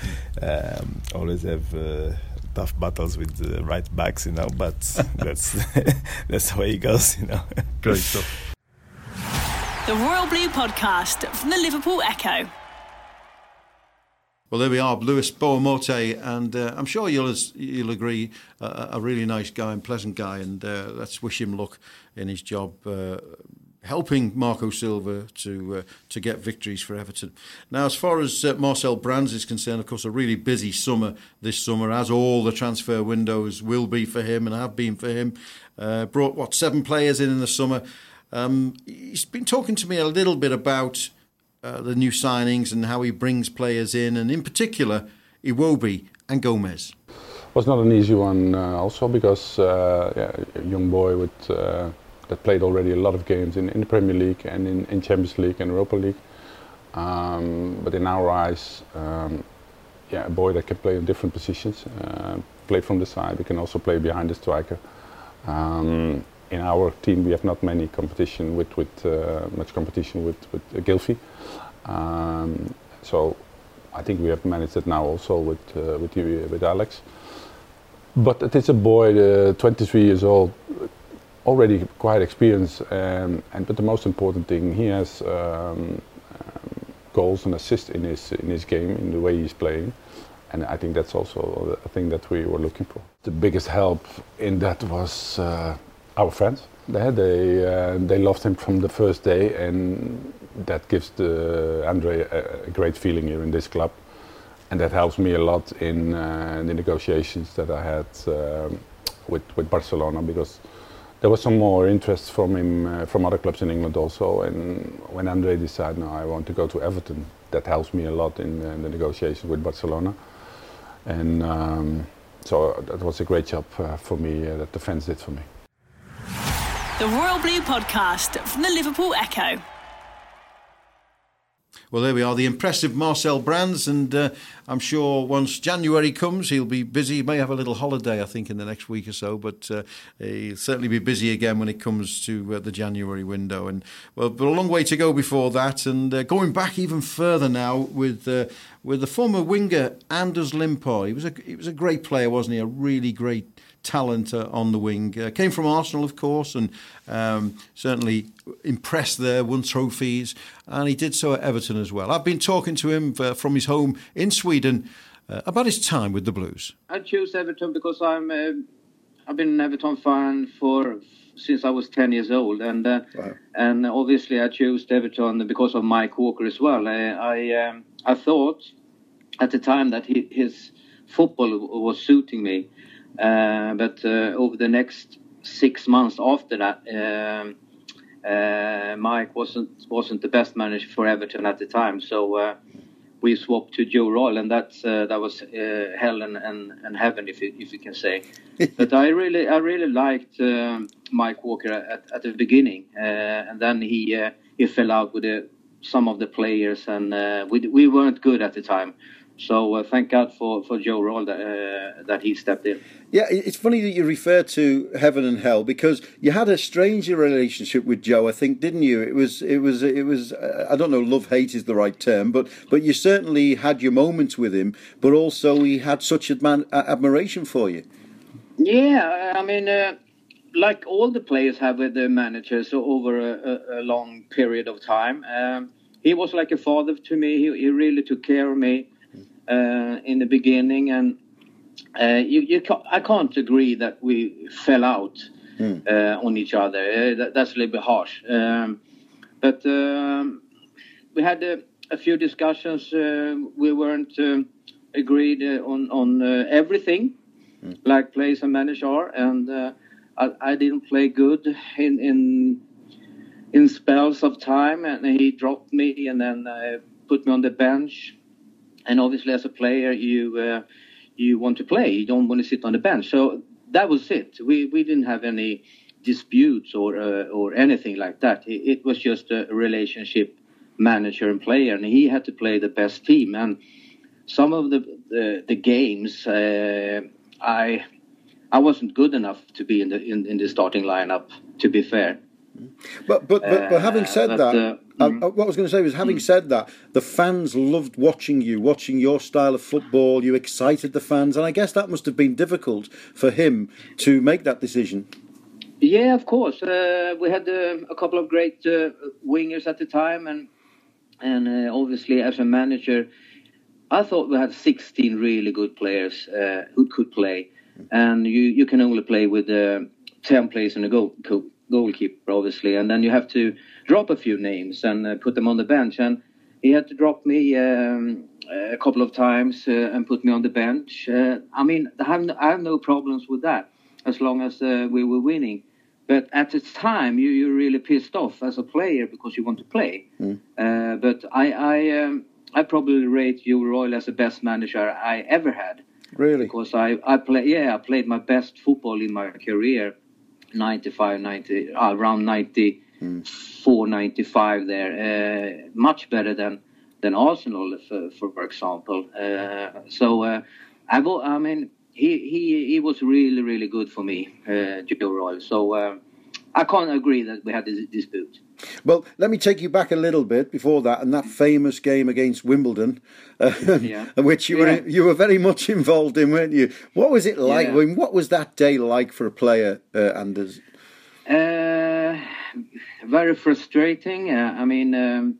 um, always have. Uh, Tough battles with the right backs, you know, but that's that's the way it goes, you know.
Great stuff.
The Royal Blue Podcast from the Liverpool Echo.
Well, there we are, Luis Boa Morte, and uh, I'm sure you'll you'll agree, uh, a really nice guy and pleasant guy, and uh, let's wish him luck in his job, uh, helping Marco Silva to uh, to get victories for Everton. Now, as far as uh, Marcel Brands is concerned, of course, a really busy summer this summer, as all the transfer windows will be for him and have been for him. Brought what seven players in in the summer. Um, he's been talking to me a little bit about uh, the new signings and how he brings players in, and in particular, Iwobi and Gomes.
was not an easy one uh, also because uh, yeah, a young boy with uh, that played already a lot of games in, in the Premier League and in, in Champions League and Europa League. Um, but in our eyes, um, yeah, a boy that can play in different positions, uh, play from the side, he can also play behind the striker. Um, in our team we have not many competition with with uh, much competition with with uh. Um, so I think we have managed it now also with uh, with you, with Alex. But it is a boy, uh, 23 years old, already quite experienced, um, and but the most important thing, he has um, um, goals and assists in his in his game, in the way he's playing, and I think that's also a thing that we were looking for. The biggest help in that was uh, our friends. They they, uh, they loved him from the first day, and that gives the Andre a, a great feeling here in this club and that helps me a lot in uh, the negotiations that I had um, with with Barcelona because there was some more interest from him uh, from other clubs in England also. And when Andre decided, no, I want to go to Everton, that helps me a lot in, uh, the negotiations with Barcelona. And um, so that was a great job uh, for me uh, that the fans did for me.
The Royal Blue Podcast from the Liverpool Echo.
Well, there we are, the impressive Marcel Brands, and uh, I'm sure once January comes, he'll be busy. He may have a little holiday, I think, in the next week or so, but uh, he'll certainly be busy again when it comes to uh, the January window. And well, but a long way to go before that, and uh, going back even further now with uh, with the former winger Anders Limpar. He was a he was a great player, wasn't he? A really great talent uh, on the wing. Uh, came from Arsenal, of course, and um, certainly impressed there, won trophies, and he did so at Everton as well. I've been talking to him uh, from his home in Sweden uh, about his time with the Blues.
I choose Everton because I'm uh, I've been an Everton fan for since I was 10 years old, and uh, wow. and obviously I chose Everton because of Mike Walker as well. I um, I thought at the time that he, his football was suiting me but uh, over the next six months after that, um, uh, Mike wasn't wasn't the best manager for Everton at the time. So we swapped to Joe Royle, and that's uh, that was uh, hell and, and, and, heaven, if you, if you can say. but I really I really liked um, Mike Walker at, at the beginning, uh, and then he he fell out with some of the players, and we we weren't good at the time. So uh, thank God for, for Joe Royle that, uh, that he stepped in.
Yeah, it's funny that you refer to heaven and hell because you had a stranger relationship with Joe, I think, didn't you? It was, it was, it was. Uh, I don't know, love hate is the right term, but but you certainly had your moments with him, but also he had such adman- admiration for you.
Yeah, I mean, uh, like all the players have with their managers over a, a, a long period of time. Um, he was like a father to me. He, he really took care of me in the beginning, and uh, you, you ca I can't agree that we fell out mm. on each other. That, that's a little bit harsh, um, but um, we had a, a few discussions. we weren't agreed on on everything, mm. like plays and managers are, and I, I, didn't play good in in in spells of time, and he dropped me and then uh, put me on the bench and obviously as a player you uh, you want to play. You don't want to sit on the bench. So that was it. We we didn't have any disputes or uh, or anything like that. It, it, was just a relationship manager and player and he had to play the best team. And some of the the, the games uh, i i wasn't good enough to be in the in, in the starting lineup to be fair
but but but, but having said uh, but, that, uh, uh, mm. what I was going to say was, having mm. said that, the fans loved watching you, watching your style of football. You excited the fans, and I guess that must have been difficult for him to make that decision.
Yeah, of course. Uh, we had uh, a couple of great uh, wingers at the time, and and uh, obviously as a manager, I thought we had 16 really good players who could play, and you you can only play with 10 players in a goal goalkeeper, obviously, and then you have to drop a few names and uh, put them on the bench. And he had to drop me um, a couple of times uh, and put me on the bench. Uh, I mean, I have, no, I have no problems with that as long as uh, we were winning. But at the time, you, you're really pissed off as a player because you want to play. Mm. but I, I, um, I probably rate you, Royle as the best manager I ever had.
Really?
Because I, I play, yeah, I played my best football in my career 95, 90, uh, around 94, mm. 95 there. Uh, much better than than Arsenal, for, for example. Uh, so uh, I, I mean, he, he he was really really good for me, uh, Joe Royle. So uh, I can't agree that we had this dispute.
Well, let me take you back a little bit before that, and that famous game against Wimbledon, uh,
Yeah.
which you
Yeah.
were you were very much involved in, weren't you? What was it like?
Yeah.
I mean, what was that day like for a player, uh, Anders?
Uh, very frustrating. Uh, I mean, um,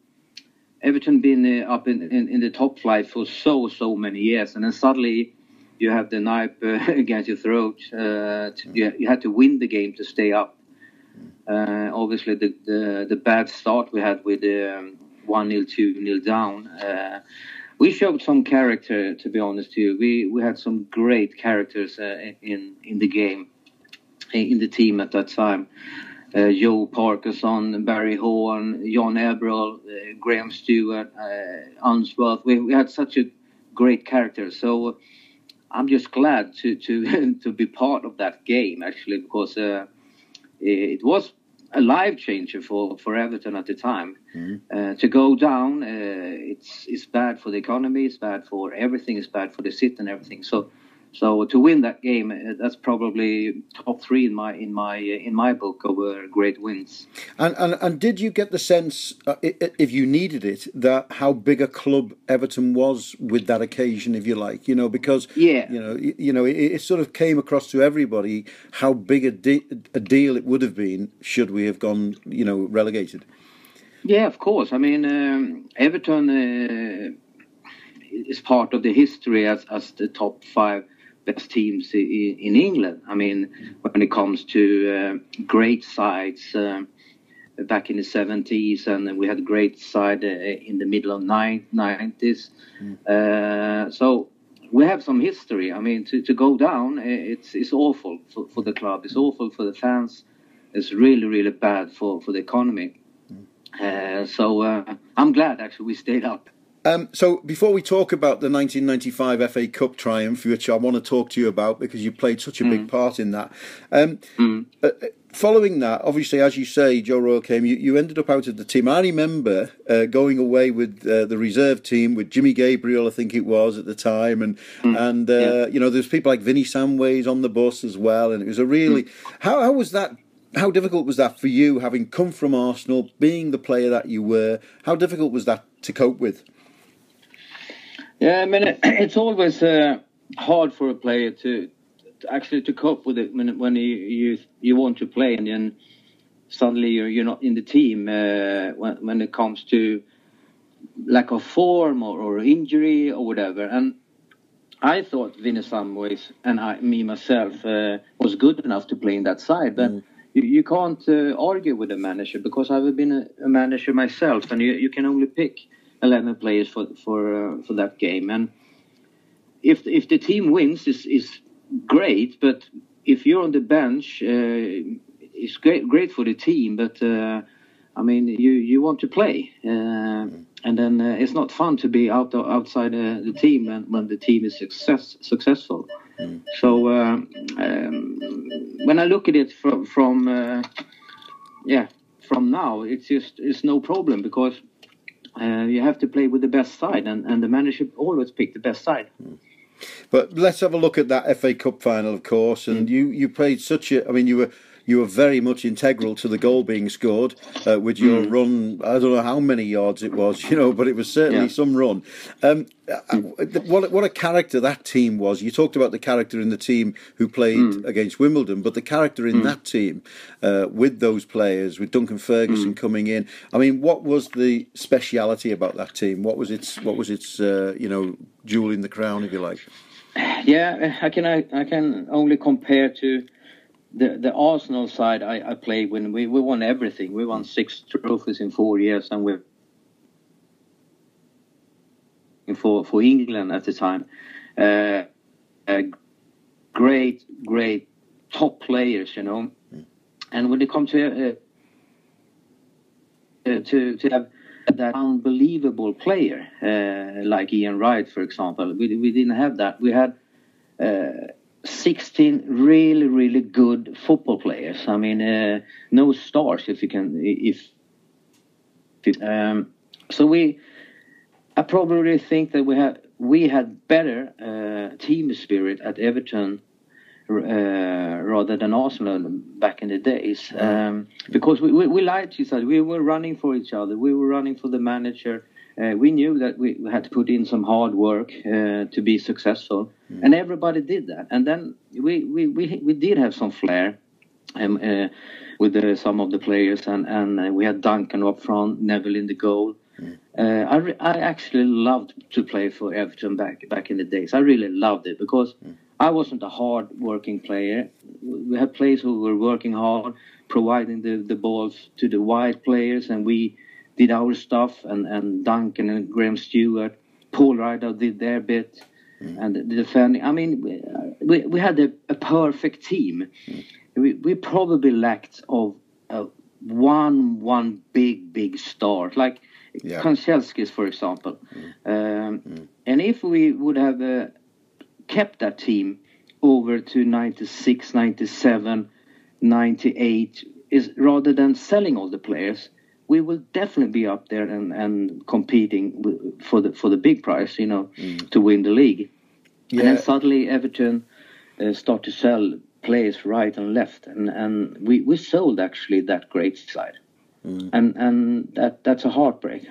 Everton been uh, up in, in, in the top flight for so so many years, and then suddenly you have the knife uh, against your throat. Uh, to, you, you had to win the game to stay up. Uh, obviously, the, the the bad start we had with um, one 0 two 0 down. Uh, we showed some character, to be honest. Too, we we had some great characters uh, in in the game in the team at that time. Uh, Joe Parkinson, Barry Horne, John Ebbrell, uh, Graham Stuart, uh, Unsworth. We, we had such a great character. So uh, I'm just glad to to to be part of that game actually because it was a life changer for, for Everton at the time. Uh, to go down, uh, it's it's bad for the economy, it's bad for everything, it's bad for the city and everything. So so to win that game, uh, that's probably top three in my in my uh, in my book of uh, great wins.
And, and and did you get the sense, uh, if you needed it, that how big a club Everton was with that occasion, if you like, you know, because
Yeah.
you know, you know, it, it sort of came across to everybody how big a, de- a deal it would have been should we have gone, you know, relegated.
Yeah, of course. I mean, um, Everton uh, is part of the history as, as the top five best teams in, in England. I mean, when it comes to uh, great sides um, back in the 70s, and we had a great side uh, in the middle of nine, 90s. Uh, so we have some history. I mean, to, to go down, uh, it's, it's awful for, for the club. It's awful for the fans. It's really, really bad for, for the economy. Uh, so uh, I'm glad actually we stayed up.
Um, so before we talk about the 1995 FA Cup triumph, which I want to talk to you about because you played such a big part in that. Um, uh, following that, obviously, as you say, Joe Royle came. You, you ended up out of the team. I remember uh, going away with uh, the reserve team with Jimmy Gabriel, I think it was at the time, and and uh, you know there's people like Vinny Samways on the bus as well, and it was a really how how was that? How difficult was that for you, having come from Arsenal, being the player that you were? How difficult was that to cope with?
Yeah, I mean it, it's always uh, hard for a player to, to actually to cope with it when when you you, you want to play and then suddenly you're, you're not in the team uh, when when it comes to lack of form or, or injury or whatever. And I thought Vinny Samways and I, me myself uh, was good enough to play in that side, but. You, you can't uh, argue with a manager because I've been a, a manager myself, and you, you can only pick eleven players for for uh, for that game. And if if the team wins, is is great. But if you're on the bench, uh, it's great great for the team. But uh, I mean, you you want to play, uh, and then uh, it's not fun to be out outside uh, the team when, when the team is success successful. So uh, um, when I look at it from from uh, yeah from now, it's just it's no problem because uh, you have to play with the best side, and, and the manager always pick the best side.
But let's have a look at that FA Cup final, of course. And you, you played such a. I mean, you were you were very much integral to the goal being scored uh, with your run. I don't know how many yards it was, you know, but it was certainly
Yeah.
some run. Um, uh, what what a character that team was. You talked about the character in the team who played against Wimbledon, but the character in that team uh, with those players, with Duncan Ferguson coming in. I mean, what was the speciality about that team? What was its what was its uh, you know jewel in the crown, if you like?
Yeah, I can I, I can only compare to the the Arsenal side I, I played when we, we won everything. We won six trophies in four years, and we for for England at the time. Uh, uh, great, great top players, you know. And when it comes to uh, uh, to to have that unbelievable player uh, like Ian Wright, for example, we we didn't have that. We had. Uh, 16 really really good football players i mean uh, no stars if you can if, if um, so we i probably think that we had we had better uh, team spirit at everton uh, rather than Arsenal back in the days. Um, because we, we, we liked each other. We were running for each other. We were running for the manager. Uh, we knew that we had to put in some hard work uh, to be successful, mm. and everybody did that. And then we we, we, we did have some flair um, uh, with the, some of the players, and and uh, we had Duncan up front, Neville in the goal. Mm. I re- I actually loved to play for Everton back back in the days. I really loved it because. Mm I wasn't a hard working player. We had players who were working hard, providing the, the balls to the wide players, and we did our stuff. And, and Duncan and Graham Stuart, Paul Rideout did their bit, mm. and the defending. I mean, we, we had a, a perfect team. Mm. We, we probably lacked of uh, one one big big star like yeah. For example. Mm. Um, mm. and if we would have. Uh, kept that team over to 96, 97, 98 is rather than selling all the players, we will definitely be up there and, and competing for the for the big prize, you know, mm. to win the league. Yeah. And then suddenly Everton uh, start to sell players right and left, and, and we, we sold actually that great side, mm. and and that that's a heartbreak.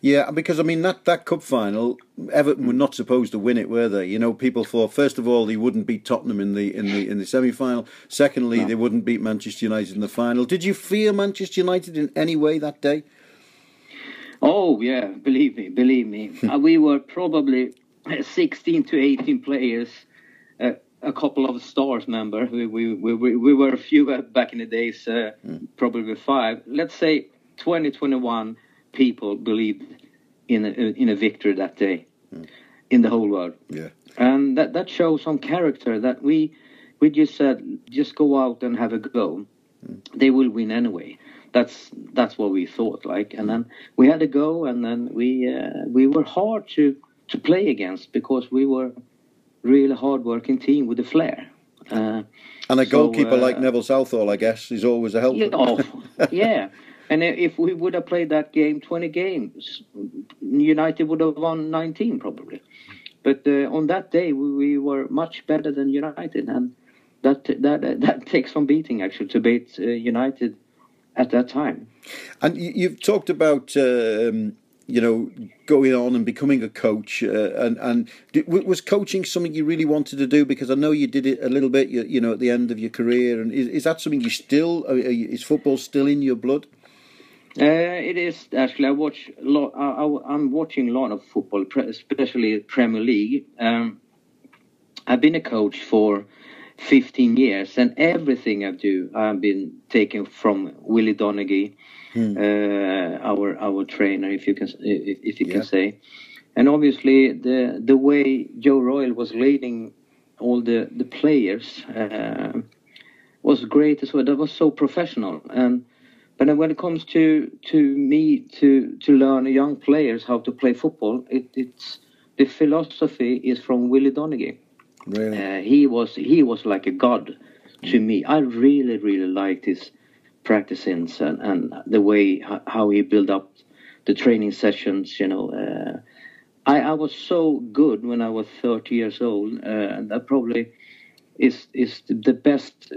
Yeah, because I mean that, that cup final, Everton were not supposed to win it, were they? You know, people thought first of all they wouldn't beat Tottenham in the in the in the semi final. Secondly, no. they wouldn't beat Manchester United in the final. Did you fear Manchester United in any way that day?
Oh yeah, believe me, believe me. uh, we were probably sixteen to eighteen players. Uh, a couple of stars, member. We, we, we, we were a few uh, back in the days, uh, mm. probably five. Let's say 2021 people believed in a, in a victory that day mm. in the whole world.
Yeah.
And that, that shows some character that we we just said just go out and have a go. Mm. They will win anyway. That's that's what we thought like and then we had a go and then we uh, we were hard to to play against because we were really hard working team with a flair. Uh,
and a so, goalkeeper uh, like Neville Southall, I guess, is always a help.
Yeah, oh, yeah. And if we would have played that game 20 games, United would have won 19 probably. But uh, on that day, we, we, were much better than United, and that that that takes some beating actually to beat uh, United at that time.
And you've talked about. Um, you know, going on and becoming a coach, uh, and and was coaching something you really wanted to do? Because I know you did it a little bit, you, you know, at the end of your career. And is, is that something you still? Is football still in your blood?
Uh, it is actually. I watch a lot. I, am watching a lot of football, especially Premier League. Um, I've been a coach for 15 years, and everything I do, I've been taken from Willie Donachie, hmm. uh, our our trainer, if you can if, if you can say. And obviously, the the way Joe Royle was leading all the the players uh, was great as well. That was so professional and but when it comes to to me to to learn young players how to play football, it, it's the philosophy is from Willie Donachie.
Really?
Uh, he was he was like a god to me. I really really liked his practicings and, and the way how he built up the training sessions. You know, uh, I I was so good when I was 30 years old. Uh, that probably is is the best uh,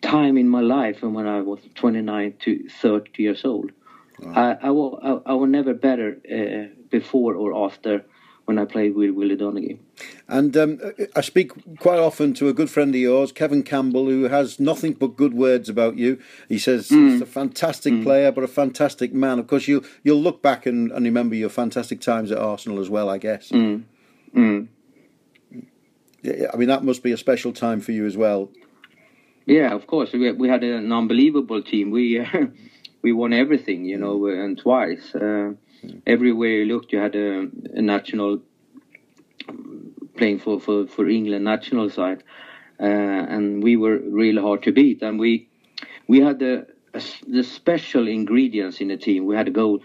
time in my life and when I was 29 to 30 years old. I, I, will, I, I will never better uh, before or after when I played with Willie Donachie.
And um, I speak quite often to a good friend of yours, Kevin Campbell, who has nothing but good words about you. He says mm. he's a fantastic mm. player, but a fantastic man. Of course, you you'll look back and, and remember your fantastic times at Arsenal as well, I guess.
Mm. mm.
I mean, that must be a special time for you as well.
Yeah, of course. We, we had an unbelievable team. We uh, we won everything, you know, and twice. Uh, everywhere you looked, you had a, a, national playing for, for, for England national side, uh, and we were really hard to beat. And we we had the the special ingredients in the team. We had a goal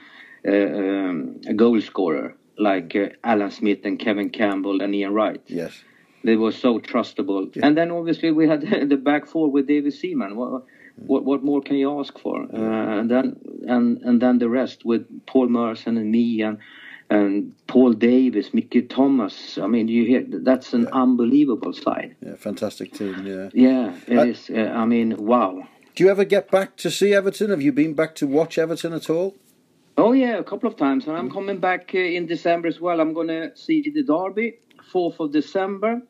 uh, um, a goal scorer like uh, Alan Smith and Kevin Campbell and Ian Wright.
Yes
they were so trustable. Yeah. And then obviously we had the back four with David Seaman. What, what, what more can you ask for? Uh, and then and and then the rest with Paul Merson and me and and Paul Davis, Mickey Thomas. I mean, you hear that's an unbelievable side.
Yeah, fantastic team. Yeah.
Yeah, it
Uh,
is. Uh, I mean, wow.
Do you ever get back to see Everton? Have you been back to watch Everton at all?
Oh yeah, a couple of times, and I'm coming back uh, in December as well. I'm going to see the Derby, fourth of December,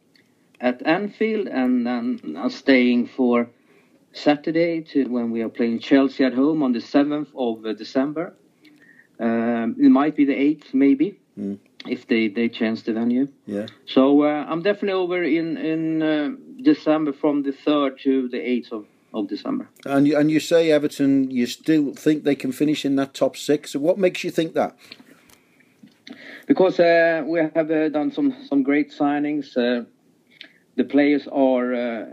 at Anfield, and then I'm staying for Saturday to when we are playing Chelsea at home on the seventh of uh, December. Um, it might be the eighth, maybe, if they they change the venue.
Yeah.
So uh, I'm definitely over in in uh, December from the third to the eighth of, of December.
And you, and you say Everton, you still think they can finish in that top six. What makes you think that?
because uh, we have uh, done some some great signings. Uh, the players are uh,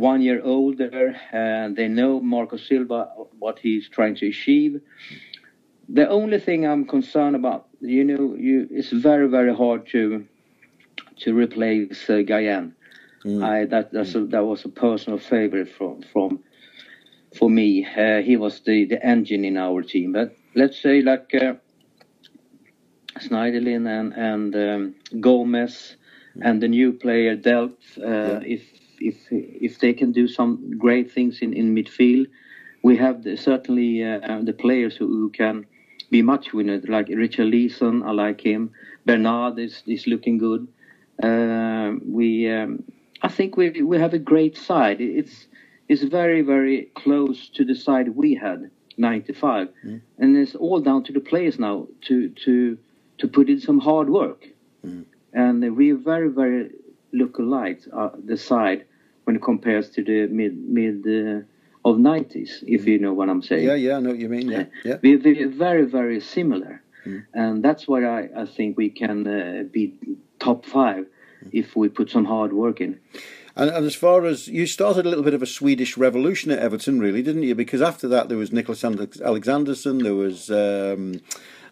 one year older, and they know Marco Silva what he's trying to achieve. The only thing I'm concerned about, you know, you it's very very hard to to replace uh, Gayan. I that that's a, that was a personal favorite from from for me. Uh, he was the the engine in our team, but let's say like. Uh, Schneiderlin and and um, Gomes and the new player Delph. Uh, If if if they can do some great things in in midfield, we have the, certainly uh, the players who, who can be much winners. Like Richarlison, I like him. Bernard is is looking good. Uh, we um, I think we we have a great side. It's it's very very close to the side we had. 95 and it's all down to the players now to to to put in some hard work and we're very very look alike uh, the side when it compares to the mid mid uh, of 90s if you know what i'm saying
Yeah, yeah, I know what you mean. Yeah, yeah.
we're, we're very very similar and that's why I, I think we can uh, be top five if we put some hard work in
And, and as far as you started a little bit of a Swedish revolution at Everton, really, didn't you? Because after that there was Nicholas Alexandersson, there was um,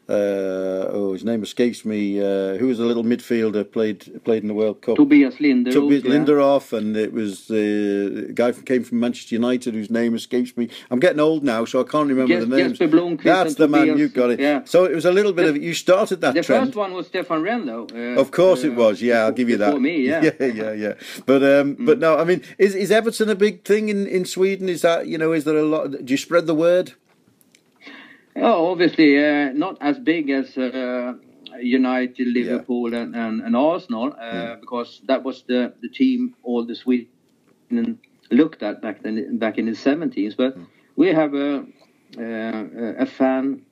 uh, oh his name escapes me. Uh, who was a little midfielder played played in the World Cup.
Tobias Linderoth,
Tobias
yeah.
And it was the guy who came from Manchester United whose name escapes me. I'm getting old now, so I can't remember
Jes-
the names.
Jesper Blomqvist
That's the man
Tobias,
you got it.
yeah.
So it was a little bit of you started that
the
trend.
first one was Stefan though uh,
Of course it
uh,
was. Yeah, I'll give you that.
me yeah Mm.
yeah, yeah, yeah. But um, but no, I mean, is is Everton a big thing in, in Sweden? Is that you know? Is there a lot? Do you spread the word?
Oh, obviously, uh, not as big as uh, United, Liverpool, and, and, and Arsenal, uh, because that was the, the team all the Sweden looked at back then, back in the seventies. But we have a uh, a fan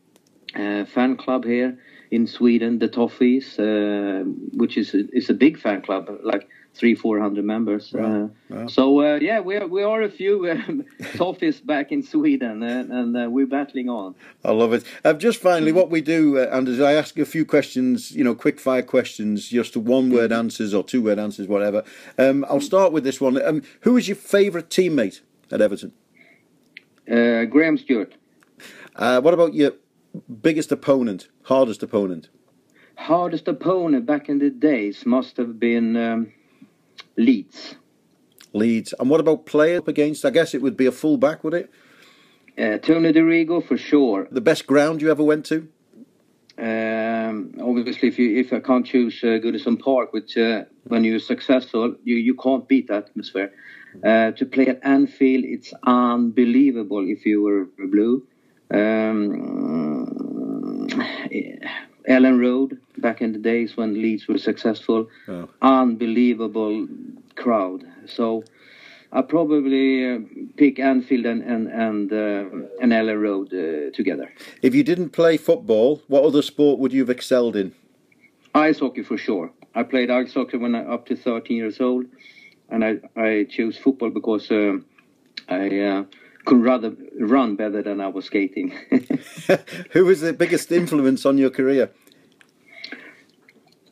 uh, fan club here in Sweden, the Toffees, uh, which is a, is a big fan club, like three four hundred members. Uh,
wow.
So uh, yeah, we are we are a few um, Toffees back in Sweden, and, and uh, we're battling on.
I love it. Uh, just finally, what we do, uh, Anders, I ask a few questions, you know, quick fire questions, just one word answers or two word answers, whatever. Um, I'll start with this one. Um, who is your favourite teammate at Everton?
Uh, Graham Stuart.
Uh, what about your biggest opponent, hardest opponent?
Hardest opponent back in the days must have been um, Leeds.
Leeds. And what about player up against? I guess it would be a full back, would it?
Uh, Tony Dorigo for sure.
The best ground you ever went to?
Um, obviously, if you if I can't choose uh, Goodison Park, which uh, when you're successful, you, you can't beat that atmosphere. Uh, to play at Anfield, it's unbelievable if you were blue. Um, Elland Road, back in the days when Leeds were successful,
Oh.
unbelievable crowd. So I probably uh, pick Anfield and and and, uh, and Elland Road uh, together.
If you didn't play football, what other sport would you have excelled in?
Ice hockey for sure. I played ice hockey when I up to 13 years old, and I I chose football because um I uh, could rather run better than I was skating.
Who was the biggest influence on your career?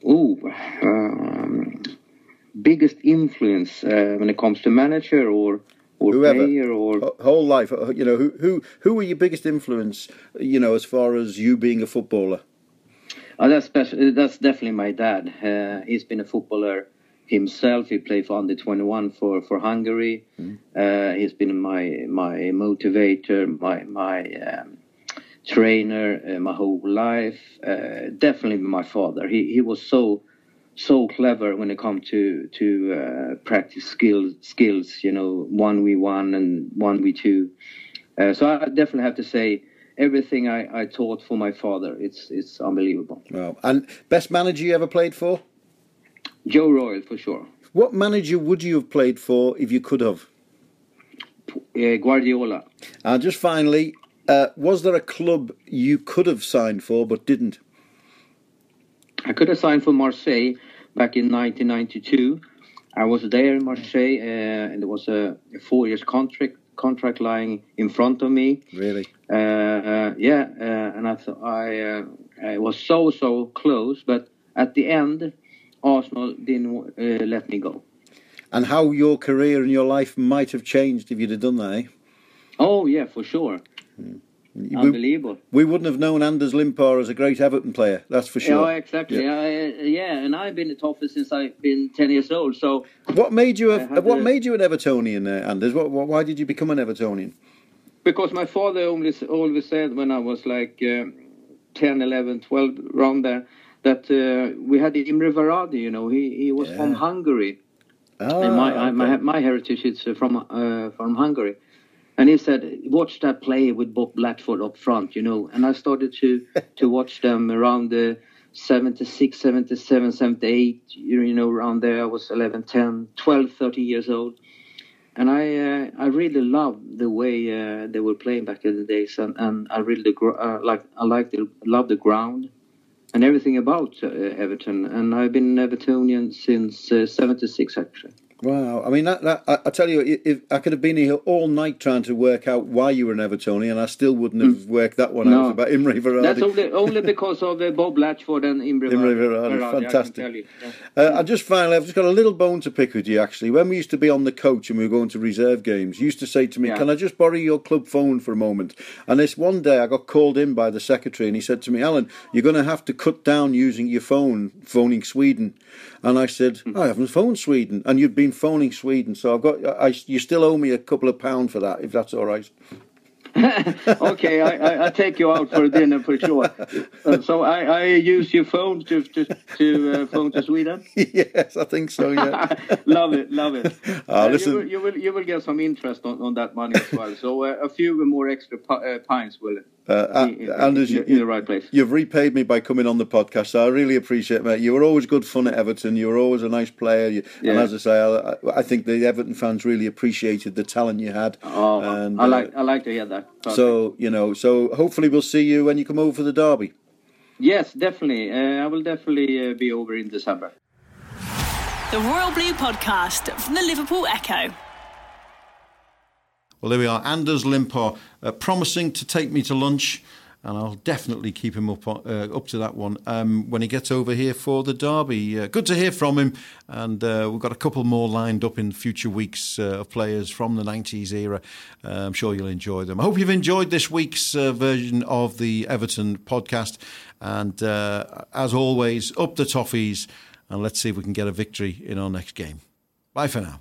Ooh, um, biggest influence uh, when it comes to manager or or
Whoever.
player or
Whole life, uh, you know, who who who were your biggest influence? You know, as far as you being a footballer.
Oh, that's special. That's definitely my dad. Uh, he's been a footballer himself. He played for under twenty one for for Hungary. Uh, he's been my my motivator, my my um, trainer uh, my whole life. Uh, definitely my father. He he was so so clever when it comes to to uh, practice skills skills. You know, one v one and one v two. Uh, so I definitely have to say everything I, I taught for my father. It's it's unbelievable.
Wow. And best manager you ever played for?
Joe Royle for sure.
What manager would you have played for if you could have?
Uh, Guardiola.
And just finally, uh, was there a club you could have signed for but didn't?
I could have signed for Marseille back in 1992. I was there in Marseille, uh, and there was a, a four years contract contract lying in front of me.
Really?
Uh, uh, yeah, uh, and I thought I, uh, I was so so close, but at the end, Arsenal didn't uh, let me go.
And how your career and your life might have changed if you'd have done that, eh?
Oh yeah, for sure.
We,
Unbelievable.
we wouldn't have known Anders Limpar as a great Everton player, that's for sure.
Yeah, exactly. Yeah. yeah, and I've been at Toffa since I've been ten years old. So
What made you a,
I
what
a-
made you an Evertonian, uh, Anders? What, what, why did you become an Evertonian?
because my father always, always said when I was like uh, 10, 11, 12, around there, that uh, we had Imre Varadi. You know, he he was from Hungary.
Ah,
and my, I, my my heritage is uh, from uh, from Hungary. And he said, "Watch that play with Bob Latchford up front," you know. And I started to to watch them around the 76, 77, 78, you you know, around there. I was 11, 10, 12, 13 years old. And I uh, I really loved the way uh, they were playing back in the days, and, and I really gr- uh, like I like the love the ground and everything about uh, Everton. And I've been an Evertonian since uh, '76, actually.
Wow, I mean, that, that, I, I tell you, i- if I could have been here all night trying to work out why you were an Evertonian, and I still wouldn't have worked that one.
No.
out about Imre Varadi.
That's only only because of uh, Bob Latchford and Imre,
Imre
I can
fantastic.
you. Yeah.
Uh, I just finally, I've just got a little bone to pick with you. Actually, when we used to be on the coach and we were going to reserve games, you used to say to me,
Yeah.
"Can I just borrow your club phone for a moment?" And this one day, I got called in by the secretary, and he said to me, "Alan, you're going to have to cut down using your phone, phoning Sweden." And I said,
Hmm.
"I haven't phoned Sweden, and you've been phoning Sweden, so I've got. I, you still owe me a couple of pound for that, if that's all right."
okay, I, I, take you out for dinner for sure. Uh, so I, I use your phone to to, to uh, phone to Sweden.
yes, I think so. Yeah.
love it, love it.
Ah,
Uh,
listen-
you, will, you will you will get some interest on, on that money as well. So uh, a few more extra uh, pints will
Uh,
be in,
uh, Anders,
in,
you,
in the right place.
You've repaid me by coming on the podcast. So I really appreciate it, mate. You were always good fun at Everton. You were always a nice player. You, And as I say, I, I think the Everton fans really appreciated the talent you had.
Oh,
and,
I
uh,
like I like to hear that. Perfect.
So you know, so hopefully we'll see you when you come over for the derby.
yes, definitely. Uh, I will definitely uh, be over in December.
The Royal Blue Podcast from the Liverpool Echo.
Well, there we are. Anders Limpar uh, promising to take me to lunch, and I'll definitely keep him up uh, up to that one um, when he gets over here for the derby. Uh, good to hear from him, and uh, we've got a couple more lined up in future weeks uh, of players from the 90s era. Uh, I'm sure you'll enjoy them. I hope you've enjoyed this week's version of the Everton podcast, and as always, up the toffees, and let's see if we can get a victory in our next game. Bye for now.